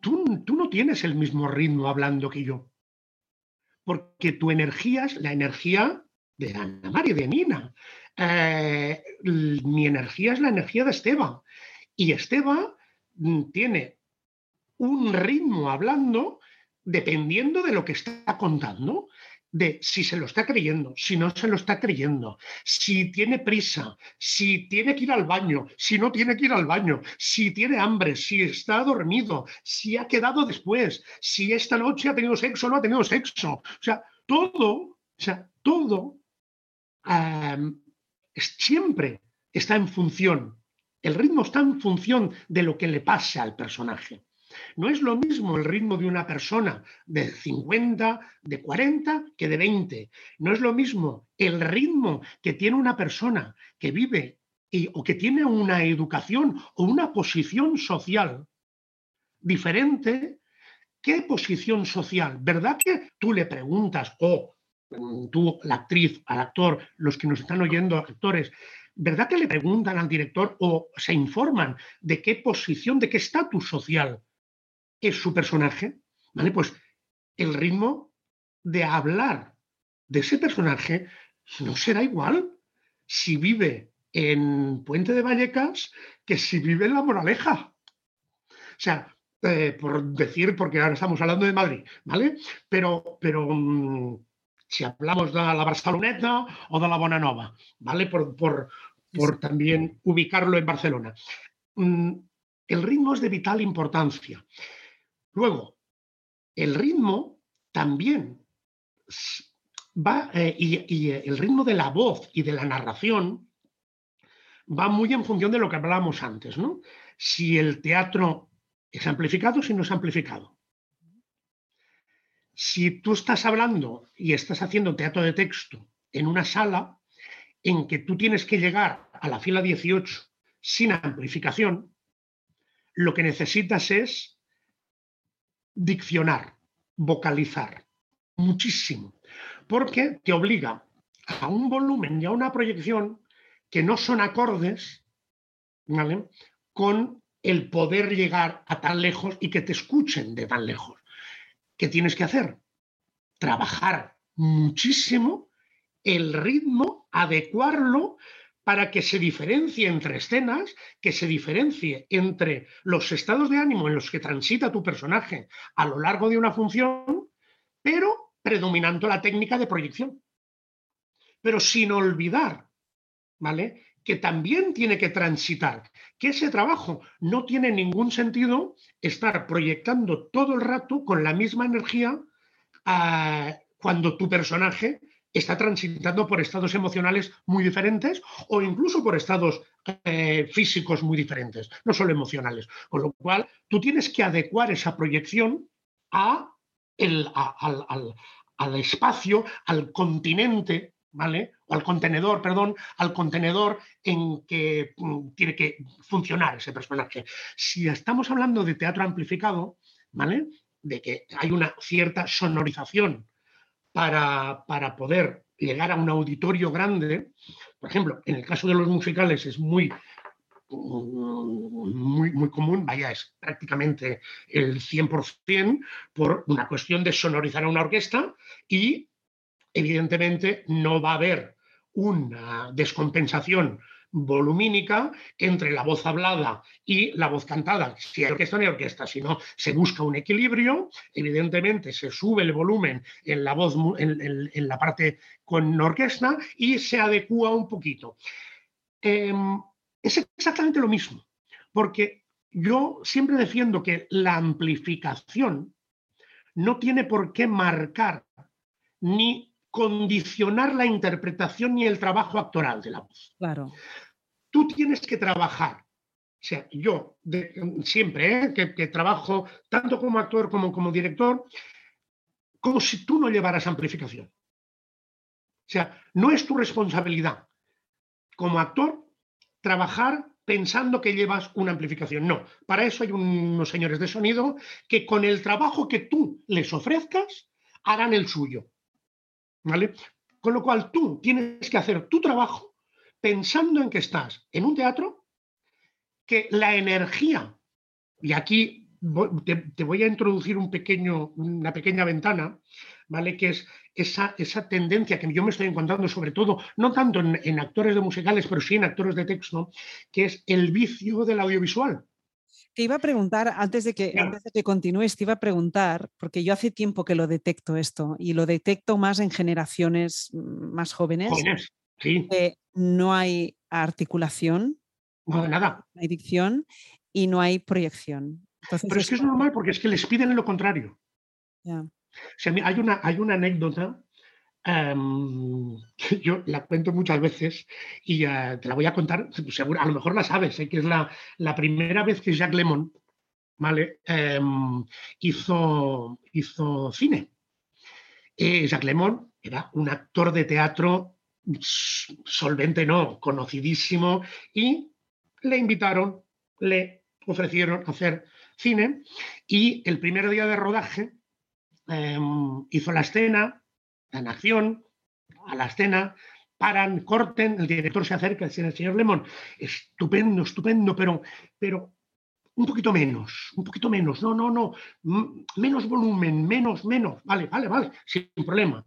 Tú, tú no tienes el mismo ritmo hablando que yo porque tu energía es la energía de Ana María, de Nina. Eh, mi energía es la energía de Esteban. Y Esteban mm, tiene un ritmo hablando dependiendo de lo que está contando de si se lo está creyendo, si no se lo está creyendo, si tiene prisa, si tiene que ir al baño, si no tiene que ir al baño, si tiene hambre, si está dormido, si ha quedado después, si esta noche ha tenido sexo o no ha tenido sexo. O sea, todo, o sea, todo siempre está en función. El ritmo está en función de lo que le pasa al personaje. No es lo mismo el ritmo de una persona de 50, de 40 que de 20. No es lo mismo el ritmo que tiene una persona que vive o que tiene una educación o una posición social diferente ¿qué posición social? ¿Verdad que tú le preguntas, o mm, tú, la actriz, al actor, los que nos están oyendo, actores, ¿verdad que le preguntan al director o se informan de qué posición, de qué estatus social es su personaje? ¿Vale? Pues el ritmo de hablar de ese personaje no será igual si vive en Puente de Vallecas que si vive en La Moraleja. O sea, eh, por decir, porque ahora estamos hablando de Madrid, ¿vale? Pero, pero mm, si hablamos de la Barceloneta o de la Bonanova, ¿vale? Por, por, por también ubicarlo en Barcelona. Mm, el ritmo es de vital importancia. Luego, el ritmo también va, eh, y, el ritmo de la voz y de la narración va muy en función de lo que hablábamos antes, ¿no? Si el teatro es amplificado, si no es amplificado. Si tú estás hablando y estás haciendo teatro de texto en una sala en que tú tienes que llegar a la fila 18 sin amplificación, lo que necesitas es diccionar, vocalizar, muchísimo, porque te obliga a un volumen y a una proyección que no son acordes ¿vale? con el poder llegar a tan lejos y que te escuchen de tan lejos. ¿Qué tienes que hacer? Trabajar muchísimo el ritmo, adecuarlo para que se diferencie entre escenas, que se diferencie entre los estados de ánimo en los que transita tu personaje a lo largo de una función, pero predominando la técnica de proyección. Pero sin olvidar, ¿vale? Que también tiene que transitar, que ese trabajo no tiene ningún sentido estar proyectando todo el rato con la misma energía ah, cuando tu personaje está transitando por estados emocionales muy diferentes o incluso por estados eh, físicos muy diferentes, no solo emocionales. Con lo cual, tú tienes que adecuar esa proyección a al, espacio, al continente, ¿vale? O al contenedor, perdón, al contenedor en que mm, tiene que funcionar ese personaje. Si estamos hablando de teatro amplificado, ¿vale? De que hay una cierta sonorización para, para poder llegar a un auditorio grande, por ejemplo, en el caso de los musicales es muy, muy, muy común, vaya, es prácticamente el 100% por una cuestión de sonorizar a una orquesta y evidentemente no va a haber una descompensación volumínica entre la voz hablada y la voz cantada. Si hay orquesta, no hay orquesta, si no, se busca un equilibrio, evidentemente se sube el volumen en la voz, en, la parte con orquesta y se adecúa un poquito. Em, es exactamente lo mismo, porque yo siempre defiendo que la amplificación no tiene por qué marcar ni condicionar la interpretación ni el trabajo actoral de la voz. Claro. Tú tienes que trabajar. O sea, yo siempre, ¿eh? que, trabajo tanto como actor como como director, como si tú no llevaras amplificación. O sea, no es tu responsabilidad como actor trabajar pensando que llevas una amplificación. No, para eso hay unos señores de sonido que con el trabajo que tú les ofrezcas harán el suyo. ¿Vale? Con lo cual tú tienes que hacer tu trabajo pensando en que estás en un teatro, que la energía, y aquí te, voy a introducir un pequeño, una pequeña ventana, ¿vale? Que es esa, esa tendencia que yo me estoy encontrando, sobre todo, no tanto en, actores de musicales, pero sí en actores de texto, que es el vicio del audiovisual. Te iba a preguntar, antes de, que, antes de que continúes, te iba a preguntar, porque yo hace tiempo que lo detecto esto, y lo detecto más en generaciones más jóvenes. Jóvenes, sí. no hay articulación. No, nada. No hay dicción y no hay proyección. Pero es que es normal porque es que les piden lo contrario. Ya hay, una, hay una anécdota que yo la cuento muchas veces y eh, te la voy a contar, seguro, a lo mejor la sabes, que es la, la, primera vez que Jacques Lemon. Em, hizo, hizo cine. Eh, Jacques Lemon era un actor de teatro solvente, no, conocidísimo, y le invitaron, le ofrecieron hacer cine y el primer día de rodaje em, hizo la escena, en acción, a la escena, paran, corten, el director se acerca dice, señor Lemon, estupendo, estupendo, pero, pero un poquito menos, un poquito menos, no, no, no, menos volumen, menos, menos, vale, vale, vale, sin problema.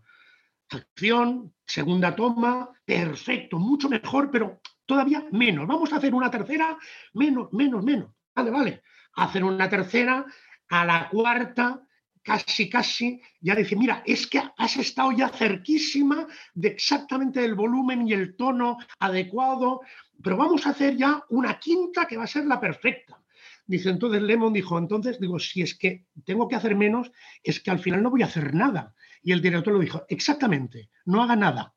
Acción, segunda toma, perfecto, mucho mejor, pero todavía menos. Vamos a hacer una tercera, menos, menos, menos. Vale, vale. Hacer una tercera, a la cuarta, casi, casi, ya dice, mira, es que has estado ya cerquísima de exactamente el volumen y el tono adecuado, pero vamos a hacer ya una quinta que va a ser la perfecta. Dice, entonces Lemon dijo, entonces digo, si es que tengo que hacer menos, es que al final no voy a hacer nada. Y el director lo dijo, exactamente, no haga nada.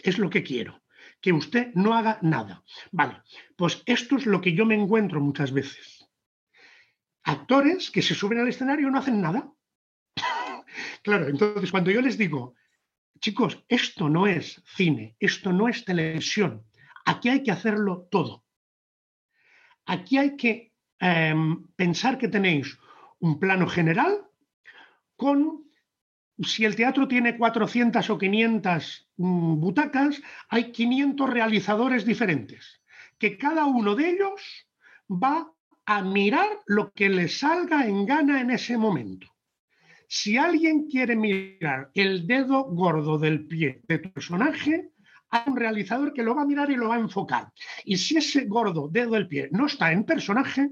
Es lo que quiero, que usted no haga nada. Vale, pues esto es lo que yo me encuentro muchas veces. Actores que se suben al escenario y no hacen nada. claro, entonces cuando yo les digo, chicos, esto no es cine, esto no es televisión, aquí hay que hacerlo todo. Aquí hay que em, pensar que tenéis un plano general con si el teatro tiene 400 o 500 mm, butacas, hay 500 realizadores diferentes, que cada uno de ellos va a mirar lo que le salga en gana en ese momento. Si alguien quiere mirar el dedo gordo del pie de tu personaje, hay un realizador que lo va a mirar y lo va a enfocar. Y si ese gordo dedo del pie no está en personaje,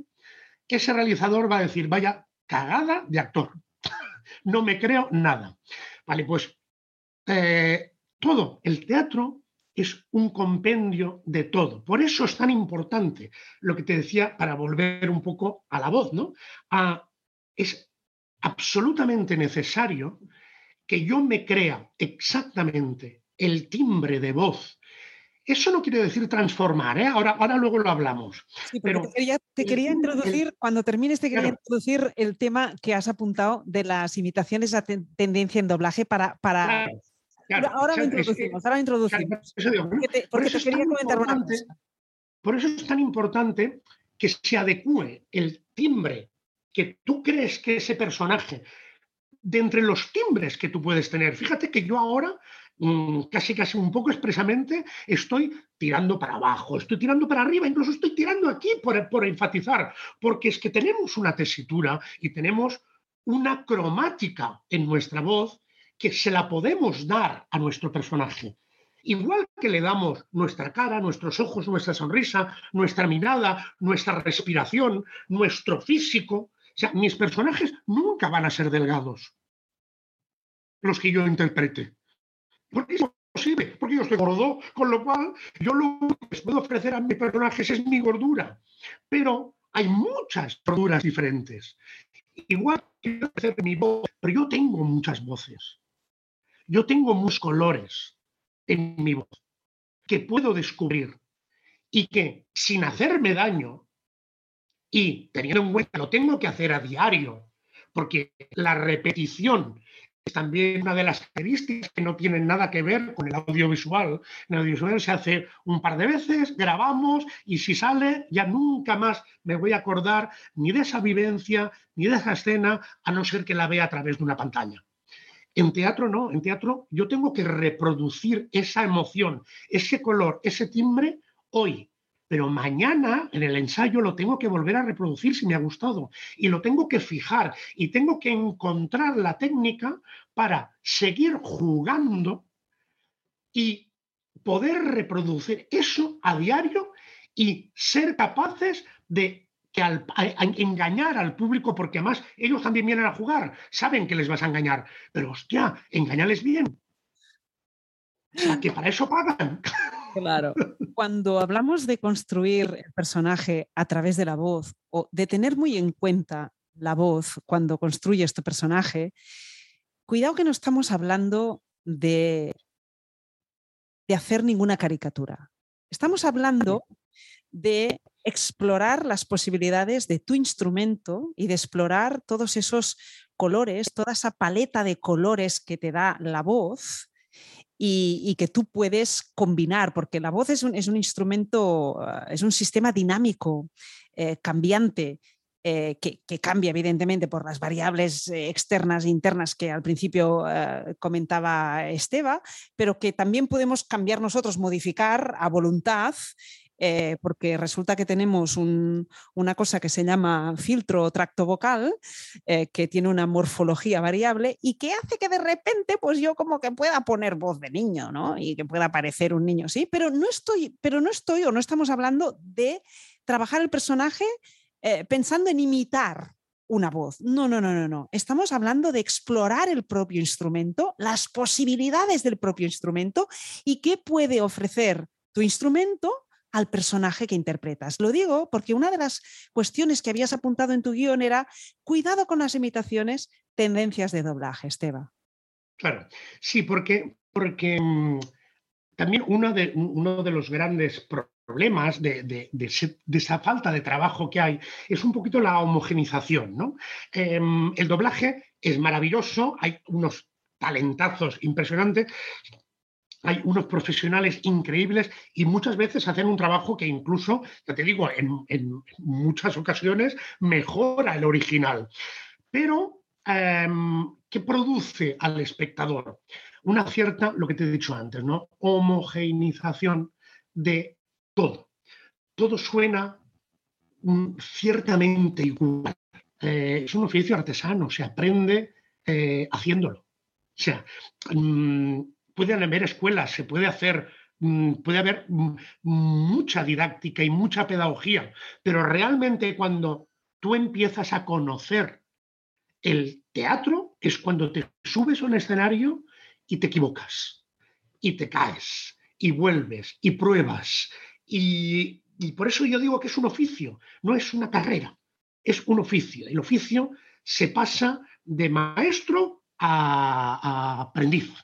ese realizador va a decir, vaya cagada de actor no me creo nada. Vale, pues eh, todo, el teatro es un compendio de todo. Por eso es tan importante lo que te decía para volver un poco a la voz, ¿no? es absolutamente necesario que yo me crea exactamente el timbre de voz eso no quiere decir transformar, ¿eh? ahora, ahora luego lo hablamos. pero te quería, introducir, cuando termines, te quería introducir el tema que has apuntado de las imitaciones a tendencia en doblaje para. para... ahora lo introducimos, ahora introducimos. porque te, quería comentar una cosa. Por eso es tan importante que se adecue el timbre que tú crees que ese personaje, de entre los timbres que tú puedes tener. Fíjate que yo ahora Mm, casi casi un poco expresamente, estoy tirando para abajo, estoy tirando para arriba, incluso estoy tirando aquí por, por enfatizar, porque es que tenemos una tesitura y tenemos una cromática en nuestra voz que se la podemos dar a nuestro personaje. Igual que le damos nuestra cara, nuestros ojos, nuestra sonrisa, nuestra mirada, nuestra respiración, nuestro físico. O sea, mis personajes nunca van a ser delgados, los que yo interprete. Porque es posible, porque yo estoy gordo, con lo cual yo lo que les puedo ofrecer a mis personajes es mi gordura. Pero hay muchas gorduras diferentes. Igual que ofrecer mi voz, pero yo tengo muchas voces. Yo tengo muchos colores en mi voz que puedo descubrir y que sin hacerme daño y teniendo en cuenta lo tengo que hacer a diario, porque la repetición es también una de las características que no tienen nada que ver con el audiovisual. El audiovisual se hace un par de veces, grabamos y si sale ya nunca más me voy a acordar ni de esa vivencia ni de esa escena a no ser que la vea a través de una pantalla. En teatro no, en teatro yo tengo que reproducir esa emoción, ese color, ese timbre hoy, pero mañana en el ensayo lo tengo que volver a reproducir si me ha gustado y lo tengo que fijar y tengo que encontrar la técnica para seguir jugando y poder reproducir eso a diario y ser capaces de que engañar al público, porque además ellos también vienen a jugar, saben que les vas a engañar, pero hostia, engañales bien. O sea, que para eso pagan. Claro. Cuando hablamos de construir el personaje a través de la voz o de tener muy en cuenta la voz cuando construyes tu personaje, cuidado que no estamos hablando de, de hacer ninguna caricatura. Estamos hablando de explorar las posibilidades de tu instrumento y de explorar todos esos colores, toda esa paleta de colores que te da la voz y, que tú puedes combinar, porque la voz es un, instrumento, ah, es un sistema dinámico, eh, cambiante, eh, que, cambia evidentemente por las variables eh, externas e internas que al principio eh, comentaba Esteba, pero que también podemos cambiar nosotros, modificar a voluntad porque resulta que tenemos una cosa que se llama filtro tracto vocal, que tiene una morfología variable y que hace que de repente pues yo como que pueda poner voz de niño, ¿no? Y que pueda parecer un niño, sí, pero no estoy, pero no estoy o no estamos hablando de trabajar el personaje eh, pensando en imitar una voz. No, no, no, no, no. Estamos hablando de explorar el propio instrumento, las posibilidades del propio instrumento y qué puede ofrecer tu instrumento al personaje que interpretas. Lo digo porque una de las cuestiones que habías apuntado en tu guion era cuidado con las imitaciones, tendencias de doblaje, Esteba. Claro, sí, porque, porque mm, también uno de, uno de los grandes problemas problemas de, esa falta de trabajo que hay es un poquito la homogenización. ¿no? Em, el doblaje es maravilloso, hay unos talentazos impresionantes, hay unos profesionales increíbles y muchas veces hacen un trabajo que incluso, ya te digo, en, muchas ocasiones mejora el original. Pero, em, ¿qué produce al espectador? Una cierta, lo que te he dicho antes, ¿no? Homogenización de todo. Todo suena mm, ciertamente igual. Eh, es un oficio artesano, se aprende eh, haciéndolo. O sea, mm, pueden haber escuelas, se puede hacer, mm, puede haber mucha didáctica y mucha pedagogía, pero realmente cuando tú empiezas a conocer el teatro es cuando te subes a un escenario y te equivocas, y te caes, y vuelves, y pruebas, y, por eso yo digo que es un oficio, no es una carrera, es un oficio. El oficio se pasa de maestro a, aprendiz.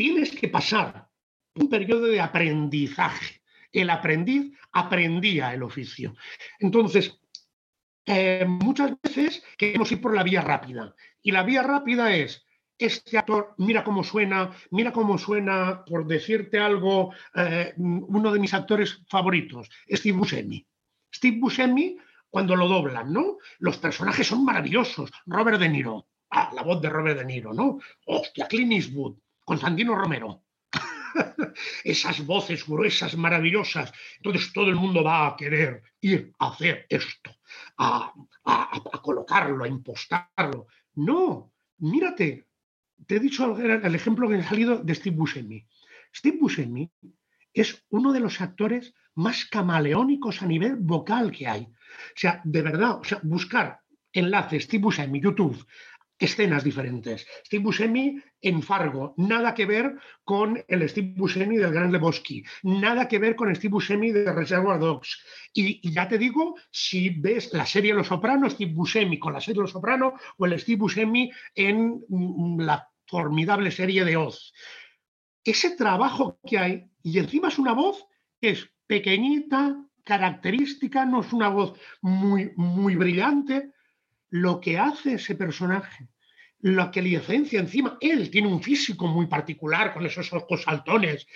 Tienes que pasar un periodo de aprendizaje. El aprendiz aprendía el oficio. Entonces, eh, muchas veces queremos ir por la vía rápida. Y la vía rápida es, este actor, mira cómo suena, mira cómo suena, por decirte algo, eh, uno de mis actores favoritos, Steve Buscemi. Steve Buscemi, cuando lo doblan, ¿no? Los personajes son maravillosos. Robert De Niro, ah, la voz de Robert De Niro, ¿no? Hostia, Clint Eastwood, Constantino Romero. Esas voces gruesas, maravillosas. Entonces todo el mundo va a querer ir a hacer esto, a, colocarlo, a impostarlo. No, mírate, te he dicho el ejemplo que ha salido de Steve Buscemi. Steve Buscemi es uno de los actores más camaleónicos a nivel vocal que hay. O sea, de verdad, o sea, buscar enlaces Steve Buscemi, YouTube, escenas diferentes. Steve Buscemi en Fargo, nada que ver con el Steve Buscemi del Gran Lebowski, nada que ver con Steve Buscemi de Reservoir Dogs. Y, y, ya te digo, si ves la serie Los Sopranos, Steve Buscemi con la serie Los Sopranos o el Steve Buscemi en mm, la formidable serie de Oz. Ese trabajo que hay, y encima es una voz que es pequeñita, característica, no es una voz muy, muy brillante. Lo que hace ese personaje, lo que le diferencia encima, él tiene un físico muy particular con esos ojos saltones.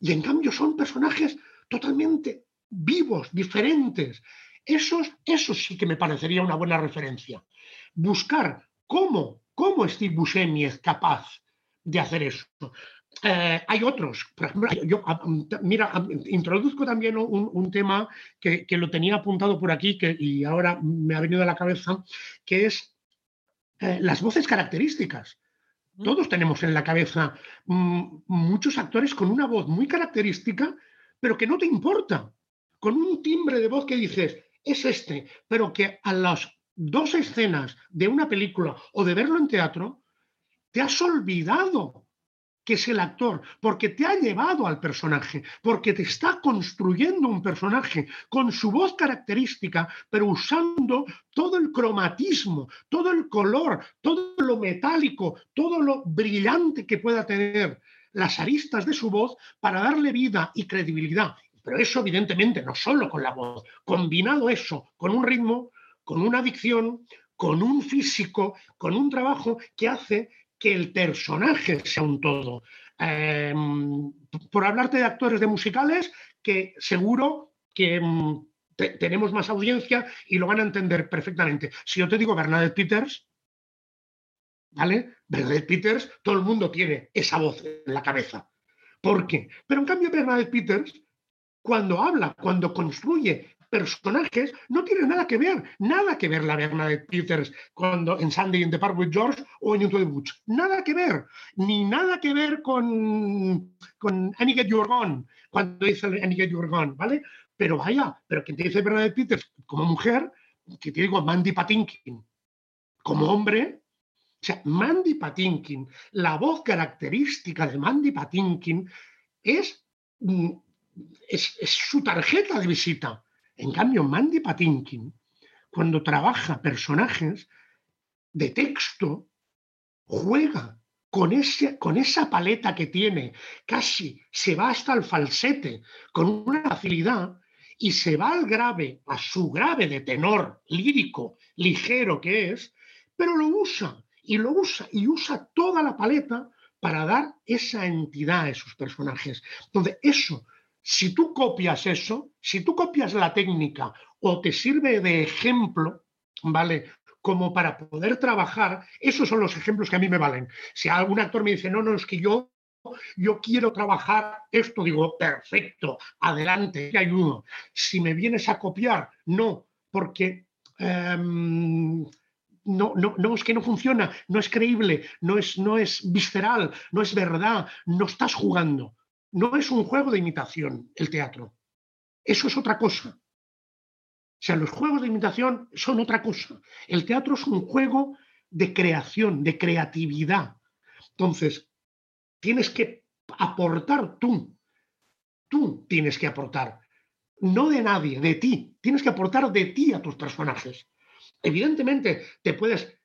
Y en cambio son personajes totalmente vivos, diferentes. Esos, eso sí que me parecería una buena referencia. Buscar cómo ¿Cómo Steve Buscemi es capaz de hacer eso? Eh, hay otros, por ejemplo, yo, mira, introduzco también un, tema que, lo tenía apuntado por aquí que, y ahora me ha venido a la cabeza, que es eh, las voces características. Todos tenemos en la cabeza mm, muchos actores con una voz muy característica, pero que no te importa, con un timbre de voz que dices, es este, pero que a los dos escenas de una película o de verlo en teatro, te has olvidado que es el actor, porque te ha llevado al personaje, porque te está construyendo un personaje con su voz característica, pero usando todo el cromatismo, todo el color, todo lo metálico, todo lo brillante que pueda tener las aristas de su voz para darle vida y credibilidad. Pero eso evidentemente no solo con la voz, combinado eso con un ritmo, con una dicción, con un físico, con un trabajo que hace que el personaje sea un todo. Em, por hablarte de actores de musicales, que seguro que mm, tenemos más audiencia y lo van a entender perfectamente. Si yo te digo Bernadette Peters, ¿vale? Bernadette Peters, todo el mundo tiene esa voz en la cabeza. ¿Por qué? Pero en cambio Bernadette Peters, cuando habla, cuando construye personajes, no tiene nada que ver, nada que ver la Bernadette Peters cuando en Sunday in the Park with George o en Into the Woods. Nada que ver, ni nada que ver con, con Annie Get Your Gone, cuando dice Annie Get Your Gone, ¿vale? Pero vaya, pero quien te dice Bernadette Peters como mujer, que te digo Mandy Patinkin, como hombre, o sea, Mandy Patinkin, la voz característica de Mandy Patinkin es, mm, es, su tarjeta de visita. En cambio, Mandy Patinkin, cuando trabaja personajes de texto, juega con, esa paleta que tiene, casi se va hasta el falsete, con una facilidad y se va al grave, a su grave de tenor lírico, ligero que es, pero lo usa y lo usa y usa toda la paleta para dar esa entidad a esos personajes. Entonces, eso, si tú copias eso, si tú copias la técnica o te sirve de ejemplo, ¿vale? Como para poder trabajar, esos son los ejemplos que a mí me valen. Si algún actor me dice, no, no, es que yo yo quiero trabajar esto, digo, perfecto, adelante, te ayudo. Si me vienes a copiar, no, porque em, no, no, no, es que no funciona, no es creíble, no es, no es visceral, no es verdad, no estás jugando. No es un juego de imitación el teatro. Eso es otra cosa. O sea, los juegos de imitación son otra cosa. El teatro es un juego de creación, de creatividad. Entonces, tienes que aportar tú. Tú tienes que aportar. No de nadie, de ti. Tienes que aportar de ti a tus personajes. Evidentemente, te puedes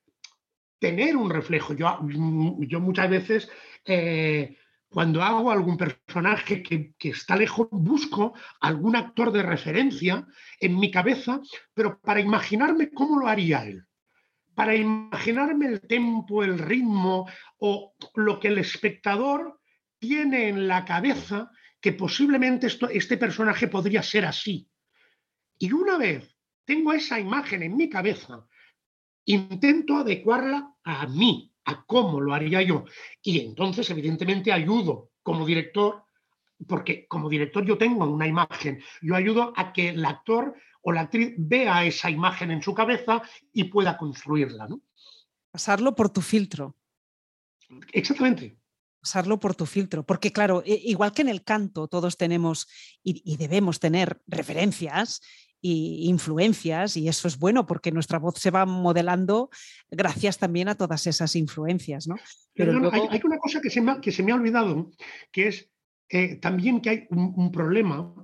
tener un reflejo. Yo, muchas veces, eh, cuando hago algún personaje que, está lejos, busco algún actor de referencia en mi cabeza, pero para imaginarme cómo lo haría él para imaginarme el tempo, el ritmo o lo que el espectador tiene en la cabeza que posiblemente este personaje podría ser así. Y una vez tengo esa imagen en mi cabeza, intento adecuarla a mí, a cómo lo haría yo. Y entonces, evidentemente, ayudo como director, porque como director yo tengo una imagen, yo ayudo a que el actor o la actriz vea esa imagen en su cabeza y pueda construirla. ¿no? Pasarlo por tu filtro. Exactamente. Pasarlo por tu filtro. Porque claro, igual que en el canto todos tenemos y, debemos tener referencias e influencias y eso es bueno porque nuestra voz se va modelando gracias también a todas esas influencias. ¿no? Pero, hay, una cosa que se me ha, que se me ha olvidado, que es eh, también que hay un problema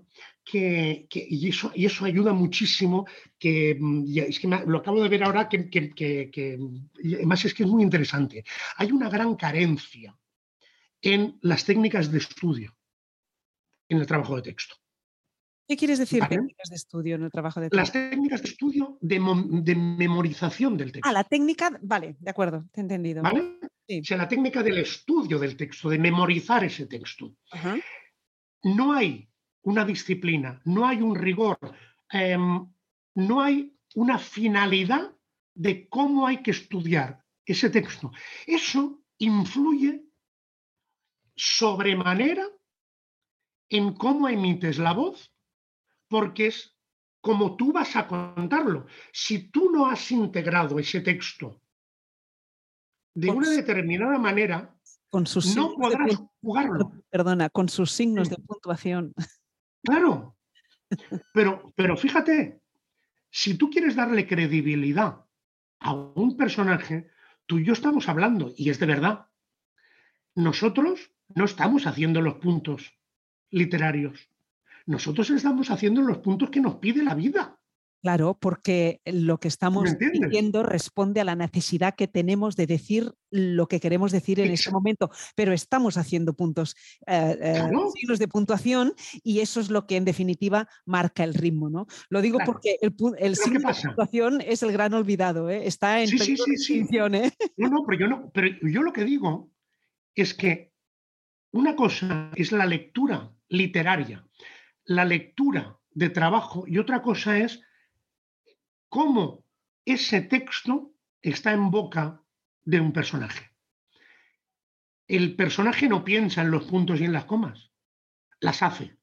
que, y, eso, y eso ayuda muchísimo, que, mm, es que lo acabo de ver ahora, que, que, además es que es muy interesante. Hay una gran carencia en las técnicas de estudio en el trabajo de texto. ¿Qué quieres decir técnicas de estudio en el trabajo de texto? Las técnicas de estudio de, memorización del texto. Ah, la técnica, vale, de acuerdo, te he entendido. ¿Vale? O sea, la técnica del estudio del texto, de memorizar ese texto. No hay una disciplina, no hay un rigor, em, no hay una finalidad de cómo hay que estudiar ese texto. Eso influye sobremanera en cómo emites la voz, porque es como tú vas a contarlo. Si tú no has integrado ese texto de una determinada manera, con sus no podrás jugarlo. Perdona, con sus signos de puntuación. Claro, pero, pero fíjate, si tú quieres darle credibilidad a un personaje, tú y yo estamos hablando, y es de verdad. Nosotros no estamos haciendo los puntos literarios. Nosotros estamos haciendo los puntos que nos pide la vida. Claro, porque lo que estamos diciendo responde a la necesidad que tenemos de decir lo que queremos decir en ese momento, pero estamos haciendo puntos, eh, eh, signos de puntuación y eso es lo que en definitiva marca el ritmo, ¿no? Lo digo porque el, signo de puntuación es el gran olvidado, ¿eh? está en sí, sí, sí, No, no, pero yo no, pero yo lo que digo es que una cosa es la lectura literaria, la lectura de trabajo y otra cosa es cómo ese texto está en boca de un personaje. El personaje no piensa en los puntos y en las comas, las hace,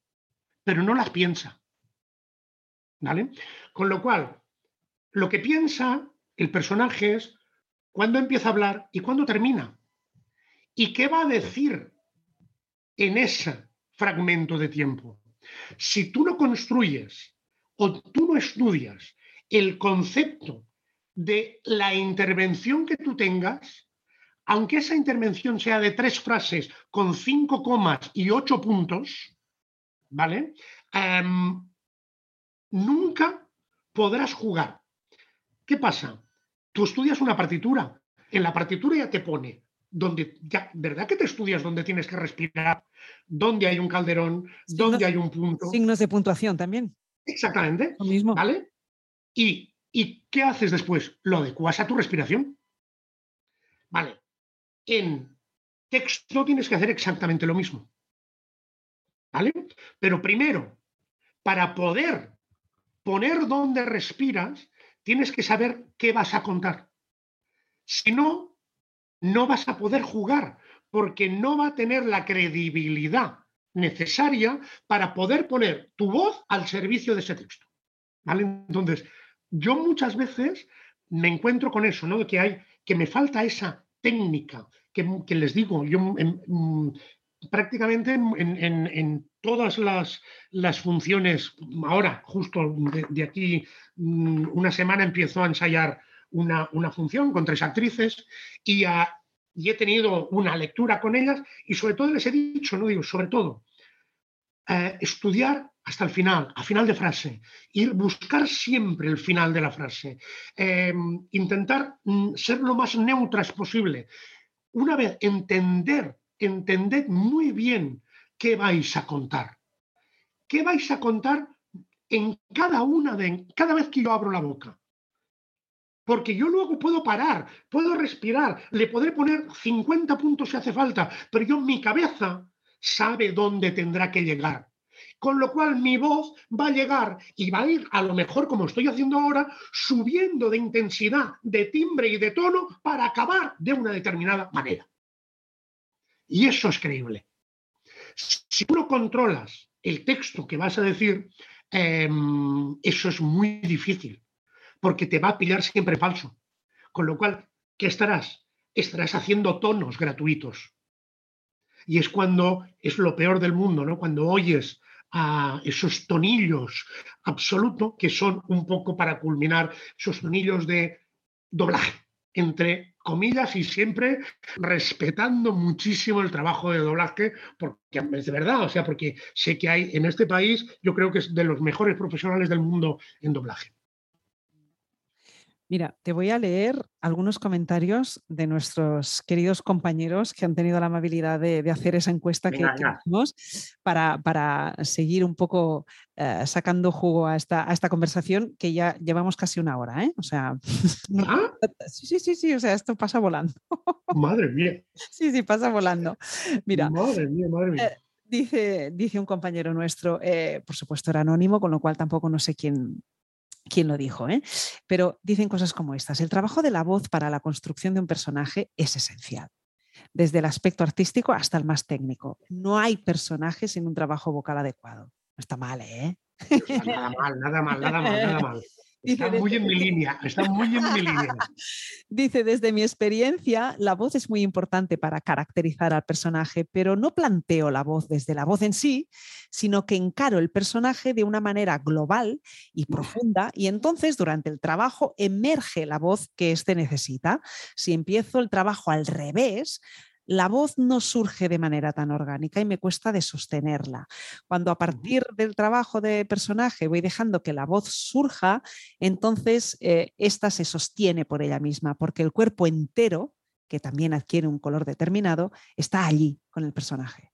pero no las piensa. ¿Vale? Con lo cual, lo que piensa el personaje es cuándo empieza a hablar y cuándo termina. ¿Y qué va a decir en ese fragmento de tiempo? Si tú no construyes o tú no estudias el concepto de la intervención que tú tengas, aunque esa intervención sea de tres frases con cinco comas y ocho puntos, ¿vale? Em, nunca podrás jugar. ¿Qué pasa? Tú estudias una partitura. En la partitura ya te pone donde ya, ¿verdad que te estudias donde tienes que respirar? ¿Dónde hay un calderón? ¿Dónde hay un punto? Signos de puntuación también. Exactamente. Lo mismo. ¿Vale? ¿Y, ¿Y qué haces después? Lo adecuas a tu respiración. Vale. En texto tienes que hacer exactamente lo mismo. ¿Vale? Pero primero, para poder poner donde respiras, tienes que saber qué vas a contar. Si no, no vas a poder jugar porque no va a tener la credibilidad necesaria para poder poner tu voz al servicio de ese texto. ¿Vale? Entonces, yo muchas veces me encuentro con eso, ¿no? Que hay, que me falta esa técnica, que, les digo, yo mm, prácticamente en, todas las, funciones, ahora, justo de, aquí mm, una semana empiezo a ensayar una, función con tres actrices y, he tenido una lectura con ellas y sobre todo les he dicho, no digo, sobre todo, eh, estudiar hasta el final, a final de frase, ir buscar siempre el final de la frase, eh, intentar mm, ser lo más neutras posible. Una vez entender, entended muy bien qué vais a contar. ¿Qué vais a contar en cada una de, cada vez que yo abro la boca? Porque yo luego puedo parar, puedo respirar, le podré poner 50 puntos si hace falta, pero yo mi cabeza sabe dónde tendrá que llegar. Con lo cual mi voz va a llegar y va a ir, a lo mejor como estoy haciendo ahora, subiendo de intensidad, de timbre y de tono para acabar de una determinada manera. Y eso es creíble. Si tú no controlas el texto que vas a decir, em, eso es muy difícil porque te va a pillar siempre falso. Con lo cual, ¿qué estarás? Estarás haciendo tonos gratuitos. Y es cuando es lo peor del mundo, ¿no? Cuando oyes a esos tonillos absolutos que son un poco para culminar esos tonillos de doblaje, entre comillas y siempre respetando muchísimo el trabajo de doblaje, porque es de verdad, o sea, porque sé que hay en este país, yo creo que es de los mejores profesionales del mundo en doblaje. Mira, te voy a leer algunos comentarios de nuestros queridos compañeros que han tenido la amabilidad de, hacer esa encuesta que, hicimos para, seguir un poco eh, sacando jugo a esta, a esta conversación que ya llevamos casi una hora, ¿eh? O sea, ¿Ah? sí, sí, sí, o sea, esto pasa volando. Madre mía. Sí, sí, pasa volando. Mira. Madre mía, madre mía. Eh, dice, dice un compañero nuestro, eh, por supuesto era anónimo, con lo cual tampoco no sé quién, quién lo dijo, ¿eh? pero dicen cosas como estas. El trabajo de la voz para la construcción de un personaje es esencial, desde el aspecto artístico hasta el más técnico. No hay personaje sin un trabajo vocal adecuado. No está mal, ¿eh? Nada mal, nada mal, nada mal, nada mal. Está muy en mi línea, está muy en mi línea. Dice, desde mi experiencia, la voz es muy importante para caracterizar al personaje, pero no planteo la voz desde la voz en sí, sino que encaro el personaje de una manera global y profunda y entonces durante el trabajo emerge la voz que éste necesita. Si empiezo el trabajo al revés, la voz no surge de manera tan orgánica y me cuesta de sostenerla. Cuando a partir del trabajo de personaje voy dejando que la voz surja, entonces eh, esta se sostiene por ella misma, porque el cuerpo entero, que también adquiere un color determinado, está allí con el personaje.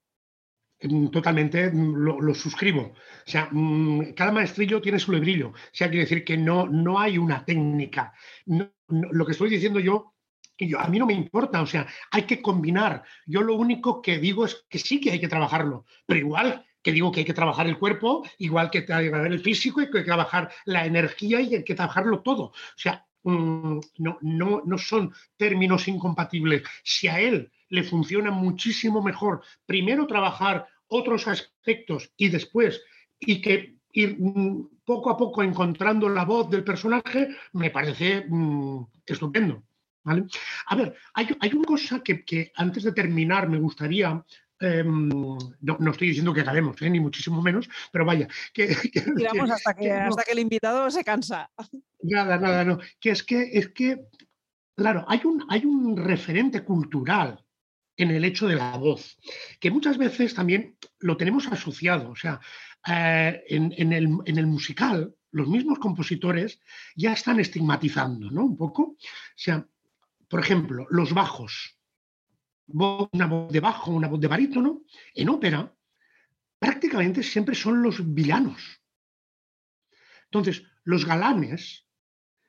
Mm, totalmente mm, lo, suscribo. O sea, mm, cada maestrillo tiene su lebrillo. O sea, quiere decir que no, no hay una técnica. lo que estoy diciendo yo yo, a mí no me importa, o sea, hay que combinar. Yo lo único que digo es que sí que hay que trabajarlo, pero igual que digo que hay que trabajar el cuerpo, igual que trabajar el físico, hay que trabajar la energía y hay que trabajarlo todo. O sea, mm, no, no, no son términos incompatibles. Si a él le funciona muchísimo mejor primero trabajar otros aspectos y después, y que ir mm, poco a poco encontrando la voz del personaje, me parece mm, estupendo. A ver, hay, una cosa que, antes de terminar me gustaría em, no, estoy diciendo que acabemos, ¿eh? ni muchísimo menos, pero vaya. Que, hasta, que, hasta que el invitado se cansa. Nada, nada, no. Que es que, es que claro, hay un, hay un referente cultural en el hecho de la voz, que muchas veces también lo tenemos asociado. O sea, eh, en, el, musical, los mismos compositores ya están estigmatizando, ¿no? Un poco. O sea, por ejemplo, los bajos, una voz de bajo, una voz de barítono, en ópera, prácticamente siempre son los villanos. Entonces, los galanes,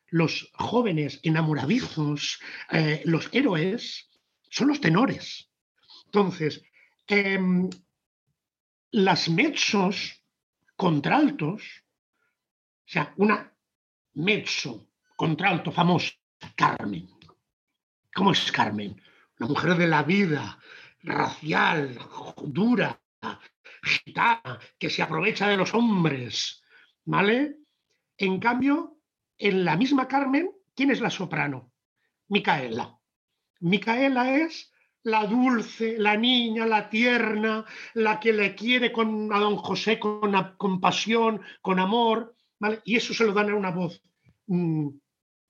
los jóvenes enamoradizos, eh, los héroes, son los tenores. Entonces, em, las mezzos contraltos, o sea, una mezzo contralto famosa, Carmen. ¿Cómo es Carmen? Una mujer de la vida, racial, dura, gitana, que se aprovecha de los hombres, ¿vale? En cambio, en la misma Carmen, ¿quién es la soprano? Micaela. Micaela es la dulce, la niña, la tierna, la que le quiere con, a don José con compasión, con amor, ¿vale? Y eso se lo dan a una voz mm,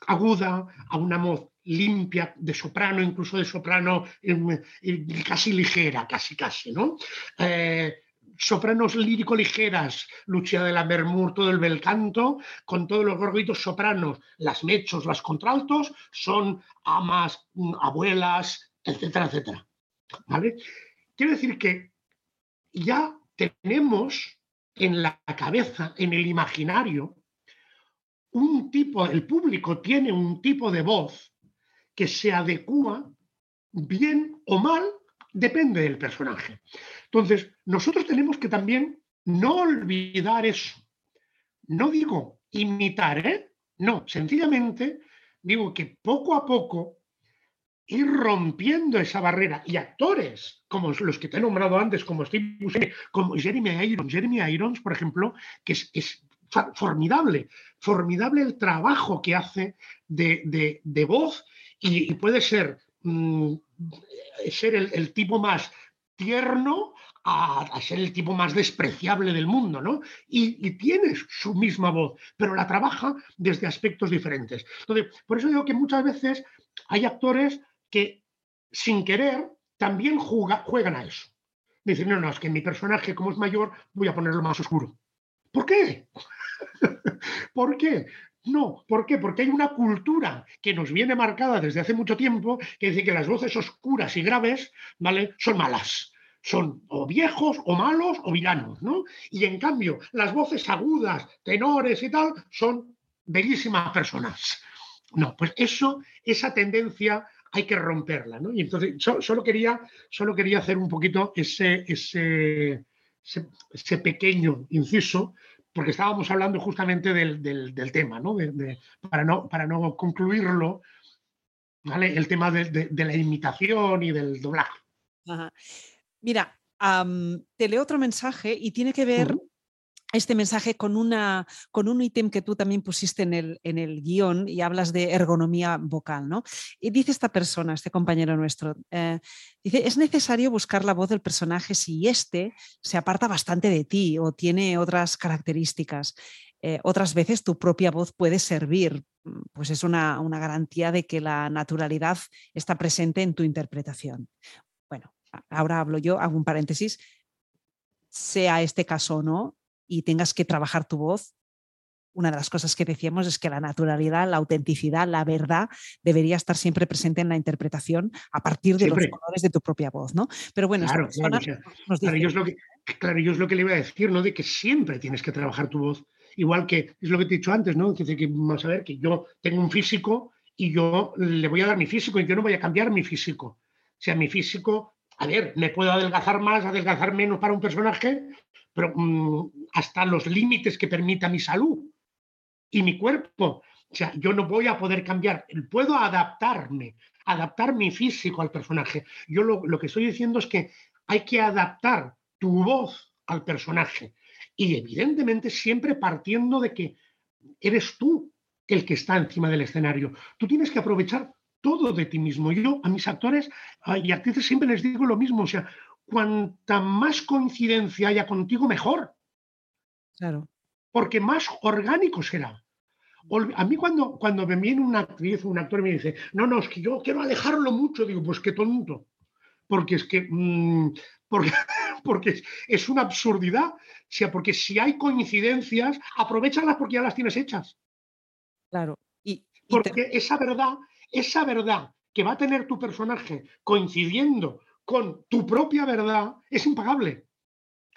aguda, a una voz limpia, de soprano, incluso de soprano casi ligera, casi casi, ¿no? Eh, sopranos lírico ligeras, Lucia de la Mermur, todo el bel canto, con todos los gorguitos sopranos, las mechos, las contraltos, son amas, abuelas, etcétera, etcétera. ¿Vale? Quiero decir que ya tenemos en la cabeza, en el imaginario, un tipo, el público tiene un tipo de voz que se adecua bien o mal, depende del personaje. Entonces, nosotros tenemos que también no olvidar eso. No digo imitar, ¿eh? No, sencillamente digo que poco a poco ir rompiendo esa barrera. Y actores como los que te he nombrado antes, como Steve Buscemi, como Jeremy Irons, Jeremy Irons, por ejemplo, que es, formidable, formidable el trabajo que hace de, voz y, puede ser, mm, ser el, tipo más tierno a, ser el tipo más despreciable del mundo, ¿no? Y, y, tiene su misma voz, pero la trabaja desde aspectos diferentes. Entonces, por eso digo que muchas veces hay actores que sin querer también juegan a eso. Dicen, no, no, es que mi personaje, como es mayor, voy a ponerlo más oscuro. ¿Por qué? ¿Por qué? No, ¿por qué? Porque hay una cultura que nos viene marcada desde hace mucho tiempo que dice que las voces oscuras y graves, ¿vale? Son malas. Son o viejos, o malos, o villanos, ¿no? Y en cambio, las voces agudas, tenores y tal, son bellísimas personas. No, pues eso, esa tendencia hay que romperla. ¿no? Y entonces solo, quería, solo quería hacer un poquito ese, ese, ese, pequeño inciso, porque estábamos hablando justamente del, tema, ¿no? para ¿no? Para no concluirlo, ¿vale? el tema de, la imitación y del doblaje. Mira, te leo otro mensaje y tiene que ver este mensaje con, una, con un ítem que tú también pusiste en el, en el guion y hablas de ergonomía vocal. ¿no? Y dice esta persona, este compañero nuestro, eh, dice, es necesario buscar la voz del personaje si éste se aparta bastante de ti o tiene otras características. Eh, otras veces tu propia voz puede servir, mm, pues es una, una garantía de que la naturalidad está presente en tu interpretación. Bueno, ahora hablo yo, hago un paréntesis, sea este caso o no, y tengas que trabajar tu voz, una de las cosas que decíamos es que la naturalidad, la autenticidad, la verdad debería estar siempre presente en la interpretación a partir de los colores de tu propia voz, ¿no? Pero bueno, claro, claro, yo es lo que, claro, yo es lo que le iba a decir, ¿no? De que siempre tienes que trabajar tu voz. Igual que es lo que te he dicho antes, ¿no? Que, que vamos a ver que yo tengo un físico y yo le voy a dar mi físico y yo no voy a cambiar mi físico. O sea, mi físico a ver, me puedo adelgazar más, adelgazar menos para un personaje, pero mm, hasta los límites que permita mi salud y mi cuerpo. O sea, yo no voy a poder cambiar, puedo adaptarme, adaptar mi físico al personaje. Yo lo, que estoy diciendo es que hay que adaptar tu voz al personaje. Y evidentemente siempre partiendo de que eres tú el que está encima del escenario. Tú tienes que aprovechar todo de ti mismo. Yo a mis actores y actrices siempre les digo lo mismo, o sea, cuanta más coincidencia haya contigo, mejor. Claro. Porque más orgánico será. A mí cuando, cuando me viene una actriz o un actor y me dice, no, no, es que yo quiero alejarlo mucho, digo, pues qué tonto. Porque es que, mm, porque, porque es, una absurdidad. O sea, porque si hay coincidencias, aprovechalas porque ya las tienes hechas. Claro. Y, porque esa verdad esa verdad que va a tener tu personaje coincidiendo con tu propia verdad es impagable.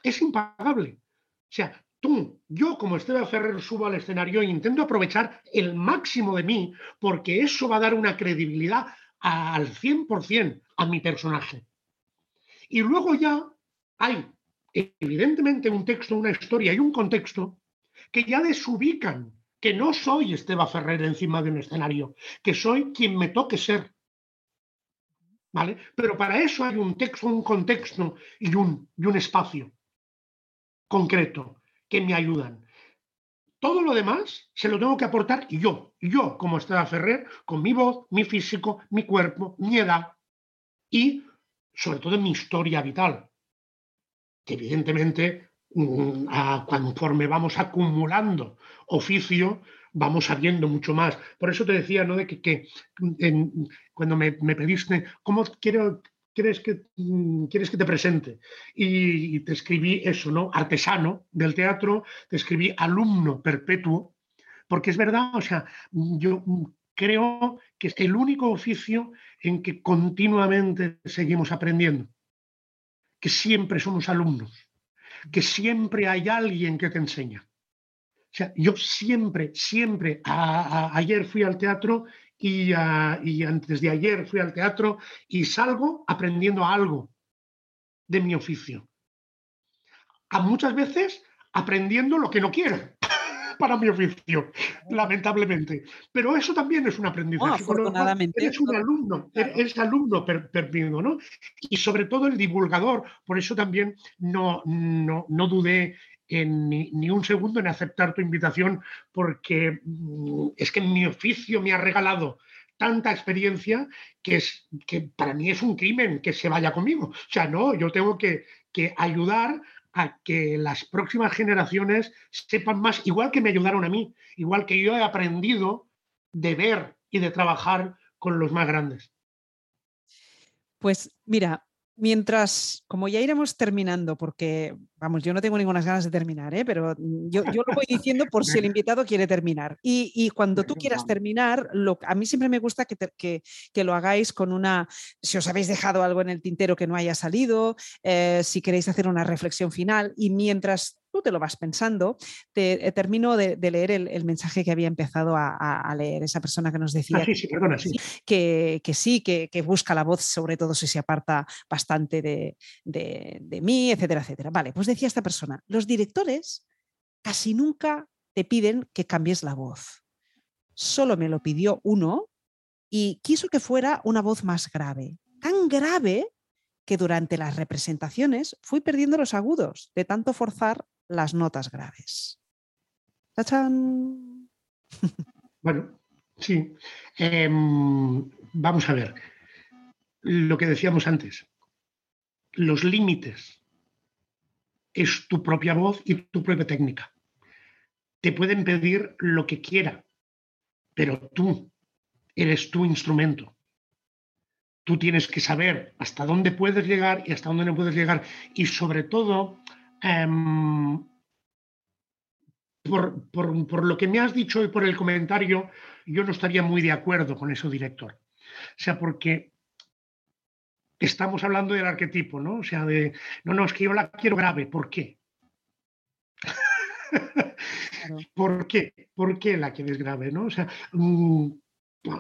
Es impagable. O sea, tú, yo como Esteban Ferrer subo al escenario e intento aprovechar el máximo de mí porque eso va a dar una credibilidad al 100% a mi personaje. Y luego ya hay evidentemente un texto, una historia y un contexto que ya desubican que no soy Esteban Ferrer encima de un escenario, que soy quien me toque ser. ¿Vale? Pero para eso hay un texto, un contexto y un, y un espacio concreto que me ayudan. Todo lo demás se lo tengo que aportar yo, yo como Esteban Ferrer, con mi voz, mi físico, mi cuerpo, mi edad y sobre todo mi historia vital, que evidentemente Mm, conforme vamos acumulando oficio, vamos sabiendo mucho más. Por eso te decía, ¿no? De que, cuando me, pediste, ¿cómo quiero, quieres, que, mm, quieres que te presente? Y, te escribí eso, ¿no? Artesano del teatro, te escribí alumno perpetuo, porque es verdad, o sea, yo creo que es el único oficio en que continuamente seguimos aprendiendo, que siempre somos alumnos que siempre hay alguien que te enseña. O sea, yo siempre, siempre, ayer fui al teatro y, y, antes de ayer fui al teatro y salgo aprendiendo algo de mi oficio. A muchas veces aprendiendo lo que no quiero para mi oficio, lamentablemente. Pero eso también es un aprendizaje. eres un alumno, eres alumno perdido, ¿no? Y sobre todo el divulgador, por eso también no, no, no dudé en ni, un segundo en aceptar tu invitación, porque mm, es que mi oficio me ha regalado tanta experiencia que, es, que para mí es un crimen que se vaya conmigo. O sea, no, yo tengo que, que ayudar a que las próximas generaciones sepan más, igual que me ayudaron a mí, igual que yo he aprendido de ver y de trabajar con los más grandes. Pues mira, mientras, como ya iremos terminando, porque, vamos, yo no tengo ninguna ganas de terminar, ¿eh? pero yo, yo, lo voy diciendo por si el invitado quiere terminar. Y, cuando tú quieras terminar, lo, a mí siempre me gusta que, que, que, lo hagáis con una, si os habéis dejado algo en el tintero que no haya salido, eh, si queréis hacer una reflexión final, y mientras tú te lo vas pensando, te, eh, termino de, leer el, mensaje que había empezado a, leer esa persona que nos decía ah, Que, sí, que, busca la voz, sobre todo si se aparta bastante de, de mí, etcétera, etcétera. Vale, pues decía esta persona, los directores casi nunca te piden que cambies la voz. Solo me lo pidió uno y quiso que fuera una voz más grave. Tan grave que durante las representaciones fui perdiendo los agudos de tanto forzar las notas graves. ¡Tachán! Bueno, sí. Em, vamos a ver. Lo que decíamos antes. Los límites es tu propia voz y tu propia técnica. Te pueden pedir lo que quiera, pero tú eres tu instrumento. Tú tienes que saber hasta dónde puedes llegar y hasta dónde no puedes llegar. Y sobre todo, Em, por, lo que me has dicho y por el comentario, yo no estaría muy de acuerdo con eso, director. O sea, porque estamos hablando del arquetipo, ¿no? O sea, de, no, no, es que yo la quiero grave, ¿por qué? ¿Por qué? ¿Por qué la quieres grave, no? O sea, mm,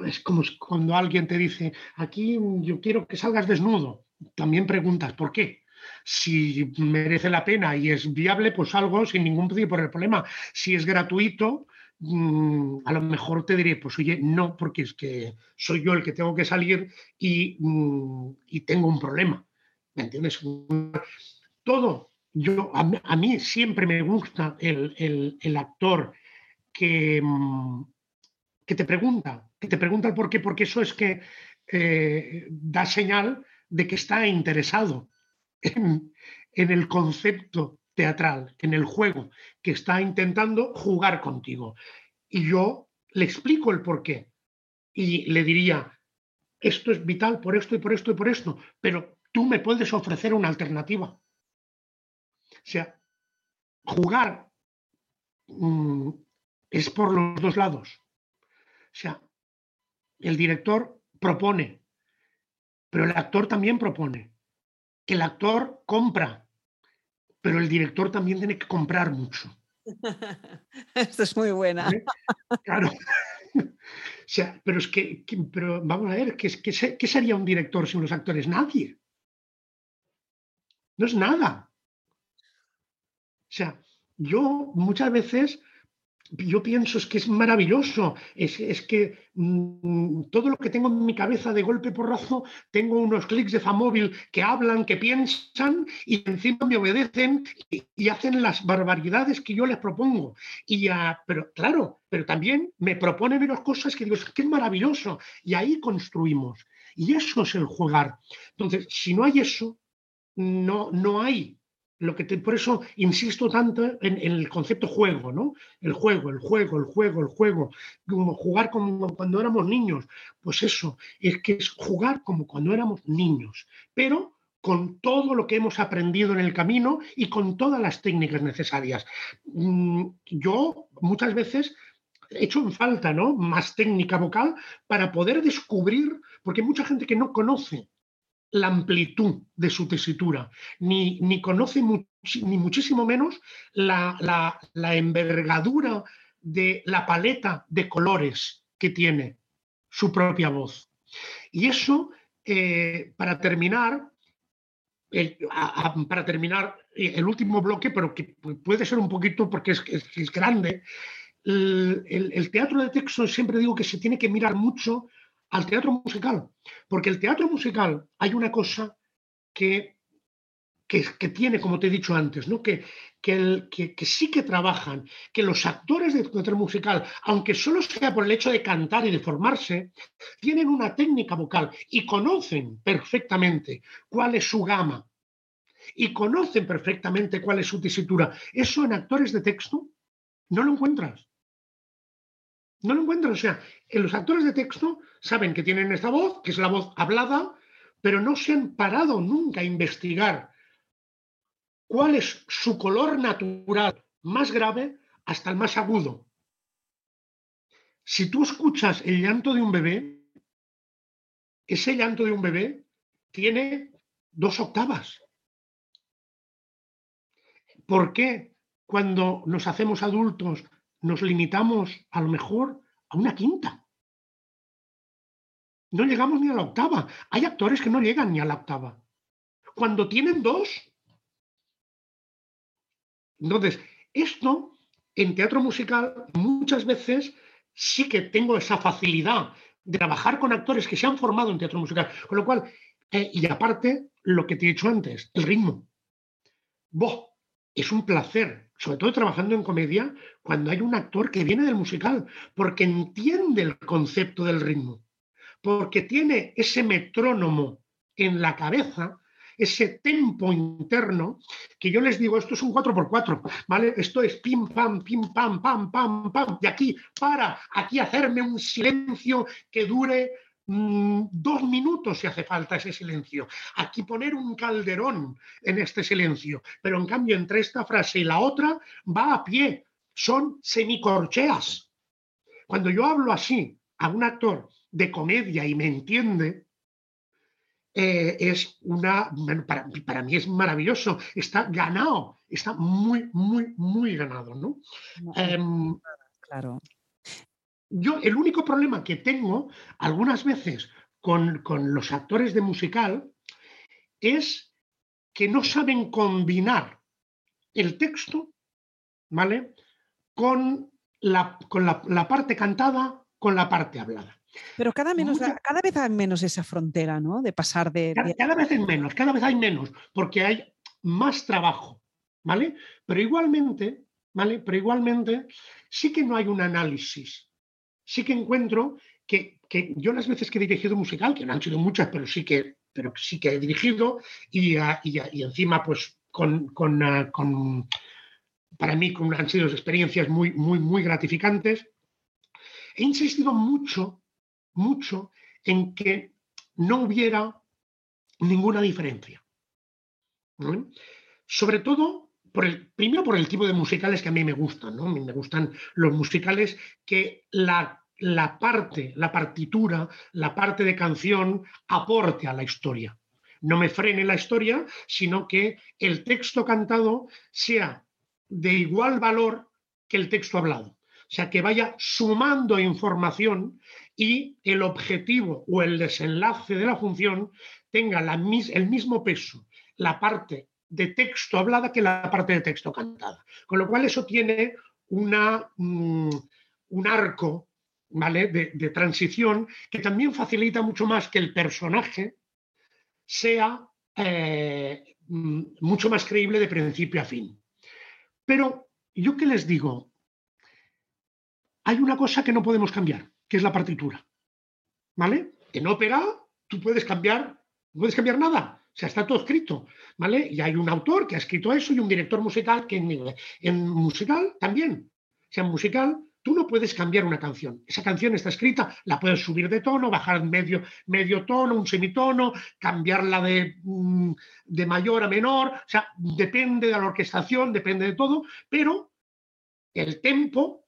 es como cuando alguien te dice, aquí yo quiero que salgas desnudo. también preguntas, ¿por qué? Si merece la pena y es viable, pues algo sin ningún tipo de problema. Si es gratuito, mm, a lo mejor te diré, pues oye, no, porque es que soy yo el que tengo que salir y, mm, tengo un problema. ¿Me entiendes? Todo. Yo, a, mí siempre me gusta el, actor que, mm, que te pregunta, que te pregunta el por qué, porque eso es que eh, da señal de que está interesado en, el concepto teatral, en el juego, que está intentando jugar contigo. Y yo le explico el por qué. Y le diría, esto es vital por esto y por esto y por esto, pero tú me puedes ofrecer una alternativa. O sea, jugar mm, es por los dos lados. O sea, el director propone, pero el actor también propone. El actor compra, pero el director también tiene que comprar mucho. Esto es muy buena. Claro. O sea, pero es que, pero vamos a ver, ¿qué, qué, qué sería un director sin los actores? Nadie. No es nada. O sea, yo muchas veces yo pienso es que es maravilloso, es, que mm, todo lo que tengo en mi cabeza de golpe porrazo, tengo unos clics de Famóvil que hablan, que piensan y encima me obedecen y, hacen las barbaridades que yo les propongo. Y pero claro, pero también me proponen menos cosas que digo, es que es maravilloso y ahí construimos. Y eso es el jugar. Entonces, si no hay eso, no, no hay lo que por eso insisto tanto en, el concepto juego, ¿no? El juego, el juego, el juego, el juego, como jugar como cuando éramos niños. Pues eso, es que es jugar como cuando éramos niños, pero con todo lo que hemos aprendido en el camino y con todas las técnicas necesarias. Mm, yo muchas veces he hecho en falta, ¿no? Más técnica vocal para poder descubrir, porque hay mucha gente que no conoce la amplitud de su tesitura, ni, ni conoce ni muchísimo menos la, envergadura de la paleta de colores que tiene su propia voz. Y eso, eh, para terminar, para terminar el último bloque, pero que puede ser un poquito porque es, es, grande, el, teatro de texto siempre digo que se tiene que mirar mucho al teatro musical. Porque el teatro musical hay una cosa que, que, tiene, como te he dicho antes, ¿no? que, el, que, sí que trabajan, que los actores de teatro musical, aunque solo sea por el hecho de cantar y de formarse, tienen una técnica vocal y conocen perfectamente cuál es su gama y conocen perfectamente cuál es su tesitura. Eso en actores de texto no lo encuentras. No lo encuentran. O sea, en los actores de texto saben que tienen esta voz, que es la voz hablada, pero no se han parado nunca a investigar cuál es su color natural más grave hasta el más agudo. Si tú escuchas el llanto de un bebé, ese llanto de un bebé tiene dos octavas. ¿Por qué cuando nos hacemos adultos nos limitamos a lo mejor a una quinta. No llegamos ni a la octava. Hay actores que no llegan ni a la octava. Cuando tienen dos. Entonces, esto en teatro musical muchas veces sí que tengo esa facilidad de trabajar con actores que se han formado en teatro musical. Con lo cual, eh, y aparte, lo que te he dicho antes, el ritmo. Boh, es un placer sobre todo trabajando en comedia, cuando hay un actor que viene del musical, porque entiende el concepto del ritmo, porque tiene ese metrónomo en la cabeza, ese tempo interno, que yo les digo, esto es un 4x4, ¿vale? Esto es pim, pam, pim, pam, pam, pam, pam, y aquí, para, aquí hacerme un silencio que dure Mm, dos minutos si hace falta ese silencio. Aquí poner un calderón en este silencio, pero en cambio entre esta frase y la otra va a pie, son semicorcheas. Cuando yo hablo así a un actor de comedia y me entiende, eh, es una, para, para, mí es maravilloso, está ganado, está muy, muy, muy ganado, ¿no? Em, claro yo el único problema que tengo algunas veces con, los actores de musical es que no saben combinar el texto, ¿vale? Con la, con la, parte cantada, con la parte hablada. Pero cada, menos, cada vez hay menos esa frontera, ¿no? De pasar de... Cada, vez hay menos, cada vez hay menos, porque hay más trabajo, ¿vale? Pero igualmente, ¿vale? Pero igualmente sí que no hay un análisis. Sí que encuentro que, que yo las veces que he dirigido musical, que no han sido muchas, pero sí que pero sí que he dirigido y, y, encima pues con, con, ah, con, para mí han sido experiencias muy, muy, muy gratificantes. He insistido mucho, mucho en que no hubiera ninguna diferencia. Sobre todo, primero por el tipo de musicales que a mí me gustan. ¿no? Me gustan los musicales que la la parte, la partitura, la parte de canción aporte a la historia. No me frene la historia, sino que el texto cantado sea de igual valor que el texto hablado. O sea, que vaya sumando información y el objetivo o el desenlace de la función tenga el mismo peso, la parte de texto hablada que la parte de texto cantada. Con lo cual eso tiene una, mm, un arco de, transición que también facilita mucho más que el personaje sea eh, mm, mucho más creíble de principio a fin. Pero yo qué les digo, hay una cosa que no podemos cambiar, que es la partitura. ¿Vale? En ópera tú puedes cambiar, no puedes cambiar nada. Sea, está todo escrito, ¿vale? Y hay un autor que ha escrito eso y un director musical que en, en musical también. O sea, en musical Tú no puedes cambiar una canción. Esa canción está escrita, la puedes subir de tono, bajar medio, medio tono, un semitono, cambiarla de, mm, de mayor a menor. O sea, depende de la orquestación, depende de todo, pero el tempo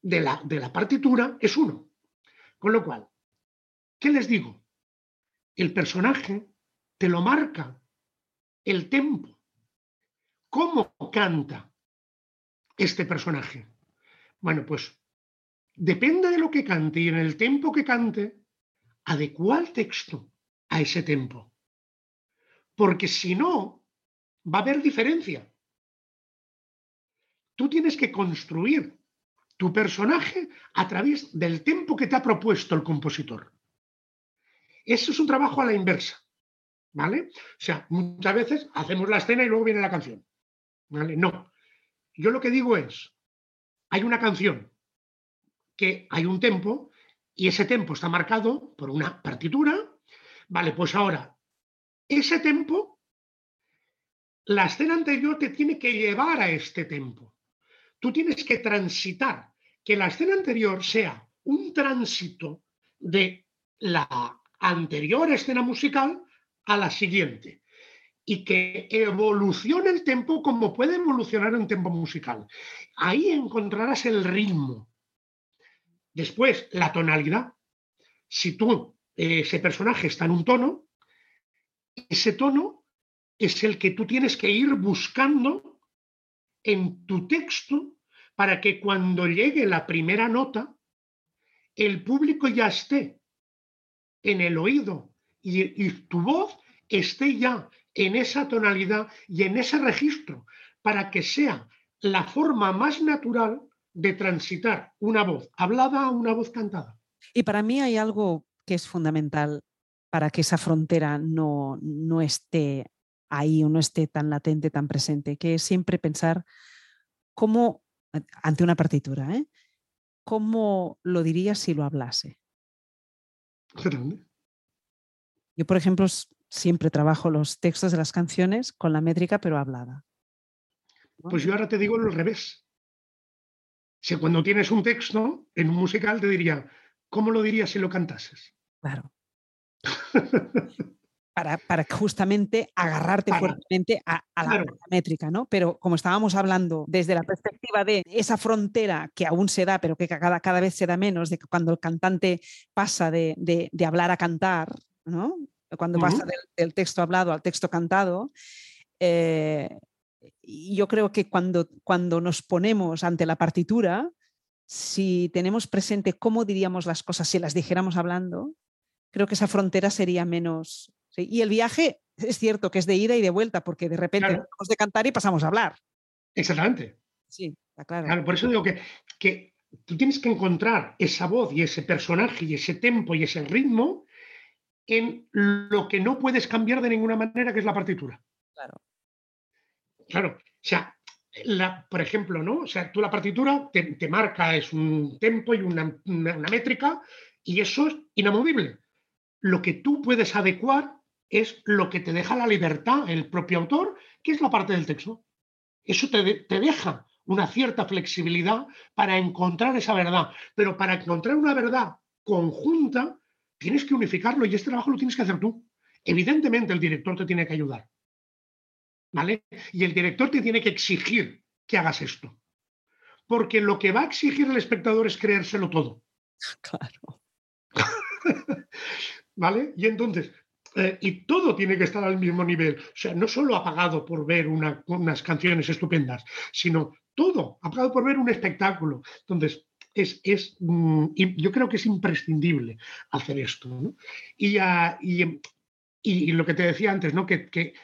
de la, de la partitura es uno. Con lo cual, ¿qué les digo? El personaje te lo marca el tempo. ¿Cómo canta este personaje? Bueno, pues depende de lo que cante y en el tempo que cante, adecua el texto a ese tempo. Porque si no, va a haber diferencia. Tú tienes que construir tu personaje a través del tempo que te ha propuesto el compositor. Eso es un trabajo a la inversa. ¿Vale? O sea, muchas veces hacemos la escena y luego viene la canción. ¿Vale? No. Yo lo que digo es, hay una canción que hay un tempo y ese tempo está marcado por una partitura. Vale, pues ahora, ese tempo, la escena anterior te tiene que llevar a este tempo. Tú tienes que transitar, que la escena anterior sea un tránsito de la anterior escena musical a la siguiente y que evolucione el tempo como puede evolucionar un tempo musical. Ahí encontrarás el ritmo. Después, la tonalidad. Si tú, ese personaje está en un tono, ese tono es el que tú tienes que ir buscando en tu texto para que cuando llegue la primera nota, el público ya esté en el oído y, y tu voz esté ya en esa tonalidad y en ese registro para que sea la forma más natural de transitar una voz hablada a una voz cantada. Y para mí hay algo que es fundamental para que esa frontera no, no esté ahí o no esté tan latente, tan presente, que es siempre pensar cómo, ante una partitura, ¿eh? ¿cómo lo diría si lo hablase? Yo, por ejemplo, siempre trabajo los textos de las canciones con la métrica, pero hablada. Pues yo ahora te digo lo revés. Si cuando tienes un texto en un musical te diría, ¿cómo lo dirías si lo cantases? Claro. para, para, justamente agarrarte fuertemente a, la, métrica, ¿no? Pero como estábamos hablando desde la perspectiva de esa frontera que aún se da, pero que cada, cada vez se da menos, de que cuando el cantante pasa de, de hablar a cantar, ¿no? cuando pasa del, texto hablado al texto cantado. Eh, yo creo que cuando, cuando nos ponemos ante la partitura, si tenemos presente cómo diríamos las cosas si las dijéramos hablando, creo que esa frontera sería menos, Y el viaje es cierto que es de ida y de vuelta, porque de repente Claro. dejamos de cantar y pasamos a hablar. Exactamente. Sí, está claro. Claro, por eso digo que, que tú tienes que encontrar esa voz y ese personaje y ese tempo y ese ritmo en lo que no puedes cambiar de ninguna manera, que es la partitura. Claro. Claro, o sea, la- por ejemplo, ¿no? O sea, tú la partitura te, te marca, es un tempo y una, una- una métrica, y eso es inamovible. Lo que tú puedes adecuar es lo que te deja la libertad, el propio autor, que es la parte del texto. Eso te, de- te deja una cierta flexibilidad para encontrar esa verdad. Pero para encontrar una verdad conjunta, tienes que unificarlo y este trabajo lo tienes que hacer tú. Evidentemente, el director te tiene que ayudar. ¿Vale? Y el director te tiene que exigir que hagas esto. Porque lo que va a exigir el espectador es creérselo todo. Claro. ¿Vale? Y entonces, eh, y todo tiene que estar al mismo nivel. O sea, no solo ha pagado por ver una- unas canciones estupendas, sino todo, ha pagado por ver un espectáculo. Entonces, es, es, mm, yo creo que es imprescindible hacer esto. Y, y- y lo que te decía antes, ¿no? que, que-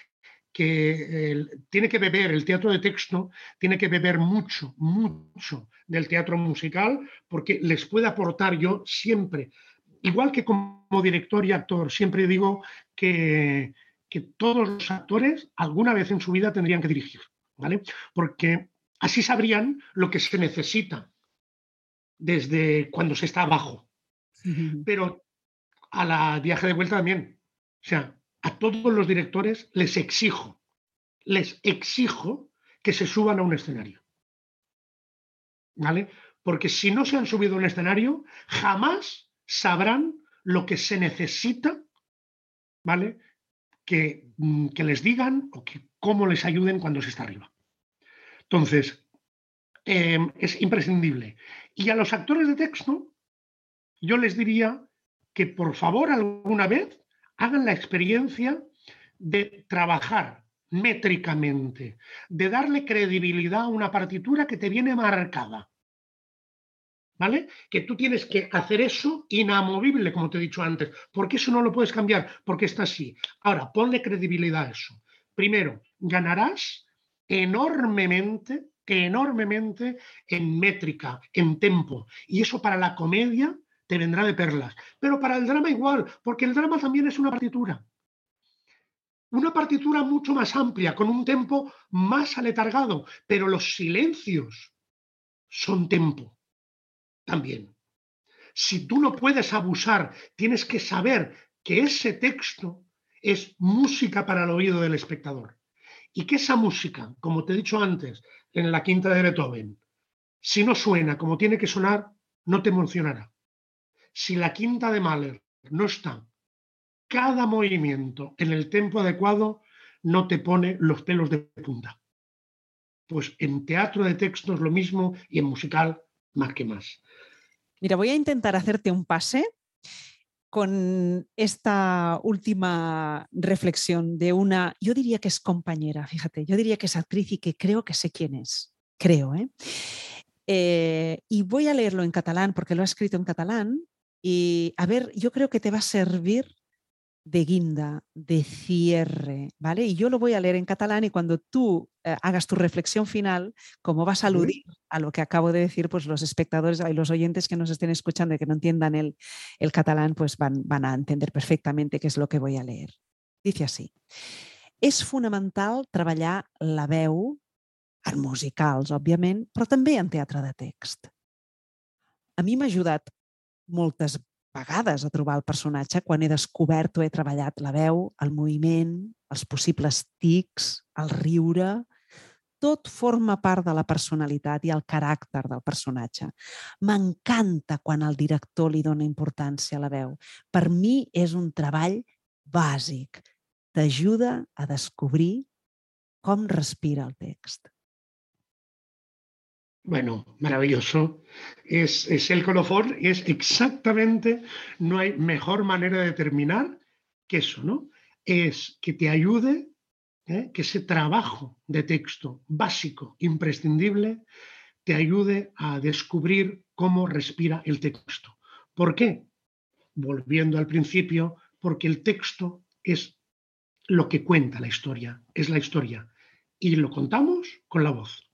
que tiene que beber el teatro de texto, tiene que beber mucho, mucho del teatro musical, porque les puede aportar yo siempre, igual que como director y actor, siempre digo que, que todos los actores alguna vez en su vida tendrían que dirigir, ¿vale? Porque así sabrían lo que se necesita desde cuando se está abajo. Pero a la viaje de vuelta también. O sea, a todos los directores les exijo, les exijo que se suban a un escenario. ¿Vale? Porque si no se han subido a un escenario, jamás sabrán lo que se necesita, ¿vale? Que, mm, que les digan o que cómo les ayuden cuando se está arriba. Entonces, eh, es imprescindible. Y a los actores de texto, yo les diría que por favor alguna vez hagan la experiencia de trabajar métricamente, de darle credibilidad a una partitura que te viene marcada. ¿Vale? Que tú tienes que hacer eso inamovible, como te he dicho antes, porque eso no lo puedes cambiar, porque está así. Ahora, ponle credibilidad a eso. Primero, ganarás enormemente, enormemente en métrica, en tempo. Y eso para la comedia te vendrá de perlas. Pero para el drama igual, porque el drama también es una partitura. Una partitura mucho más amplia, con un tempo más aletargado, pero los silencios son tempo también. Si tú no puedes abusar, tienes que saber que ese texto es música para el oído del espectador. Y que esa música, como te he dicho antes, en la quinta de Beethoven, si no suena como tiene que sonar, no te emocionará. Si la quinta de Mahler no está cada movimiento en el tempo adecuado, no te pone los pelos de punta. Pues en teatro de texto lo mismo y en musical más que más. Mira, voy a intentar hacerte un pase con esta última reflexión de una, yo diría que es compañera, fíjate, yo diría que es actriz y que creo que sé quién es, creo, ¿eh? Eh, y voy a leerlo en catalán porque lo ha escrito en catalán y a ver, yo creo que te va a servir de guinda, de cierre, ¿vale? Y yo lo voy a leer en catalán y cuando tú eh, hagas tu reflexión final, como vas a aludir a lo que acabo de decir, pues los espectadores y los oyentes que nos estén escuchando y que no entiendan el, el catalán, pues van, van a entender perfectamente qué és el que voy a leer. Dice así. És fonamental treballar la veu en musicals, òbviament, però també en teatre de text. A mi m'ha ajudat moltes vegades a trobar el personatge quan he descobert o he treballat la veu, el moviment, els possibles tics, el riure, tot forma part de la personalitat i el caràcter del personatge. M'encanta quan el director li dona importància a la veu. Per mi és un treball bàsic. T'ajuda a descobrir com respira el text. Bueno, maravilloso. Es, es el colofón, es exactamente, no hay mejor manera de terminar que eso, ¿no? Es que te ayude, ¿eh? que ese trabajo de texto básico, imprescindible, te ayude a descubrir cómo respira el texto. ¿Por qué? Volviendo al principio, porque el texto es lo que cuenta la historia, es la historia. Y lo contamos con la voz.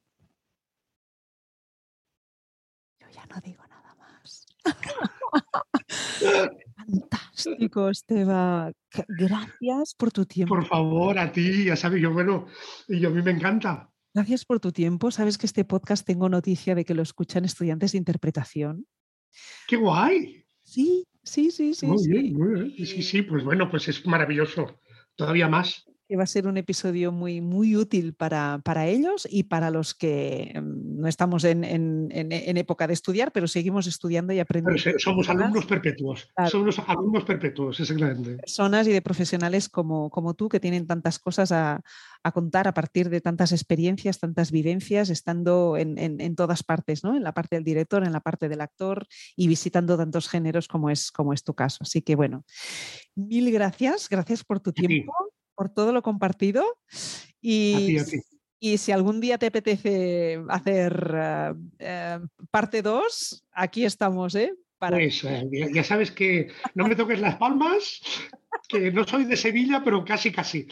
Fantástico, Esteban. Gracias por tu tiempo. Por favor, a ti, ya sabes, yo, bueno, y yo a mí me encanta. Gracias por tu tiempo. Sabes que este podcast tengo noticia de que lo escuchan estudiantes de interpretación. ¡Qué guay! Sí, sí, sí, sí. Muy sí. bien, muy bien. Sí, sí, pues bueno, pues es maravilloso. Todavía más que va a ser un episodio muy, muy útil para, para ellos y para los que mm, no estamos en, en, en, época de estudiar, pero seguimos estudiando y aprendiendo. Pero somos alumnos perpetuos, claro. somos alumnos perpetuos, exactamente. Personas y de profesionales como, como tú que tienen tantas cosas a, a contar a partir de tantas experiencias, tantas vivencias, estando en, en, todas partes, ¿no? en la parte del director, en la parte del actor y visitando tantos géneros como es, como es tu caso. Así que bueno, mil gracias, gracias por tu tiempo por todo lo compartido. Y, y si algún día te apetece hacer uh, uh, parte 2, aquí estamos, ¿eh? Para... Pues, eh, ya sabes que no me toques las palmas, que no soy de Sevilla, pero casi, casi.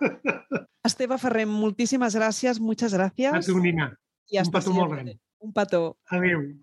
Esteve Ferrer, moltíssimes gràcies, muchas gracias. A tu, Nina. I un petó molt gran. Un petó. Adéu.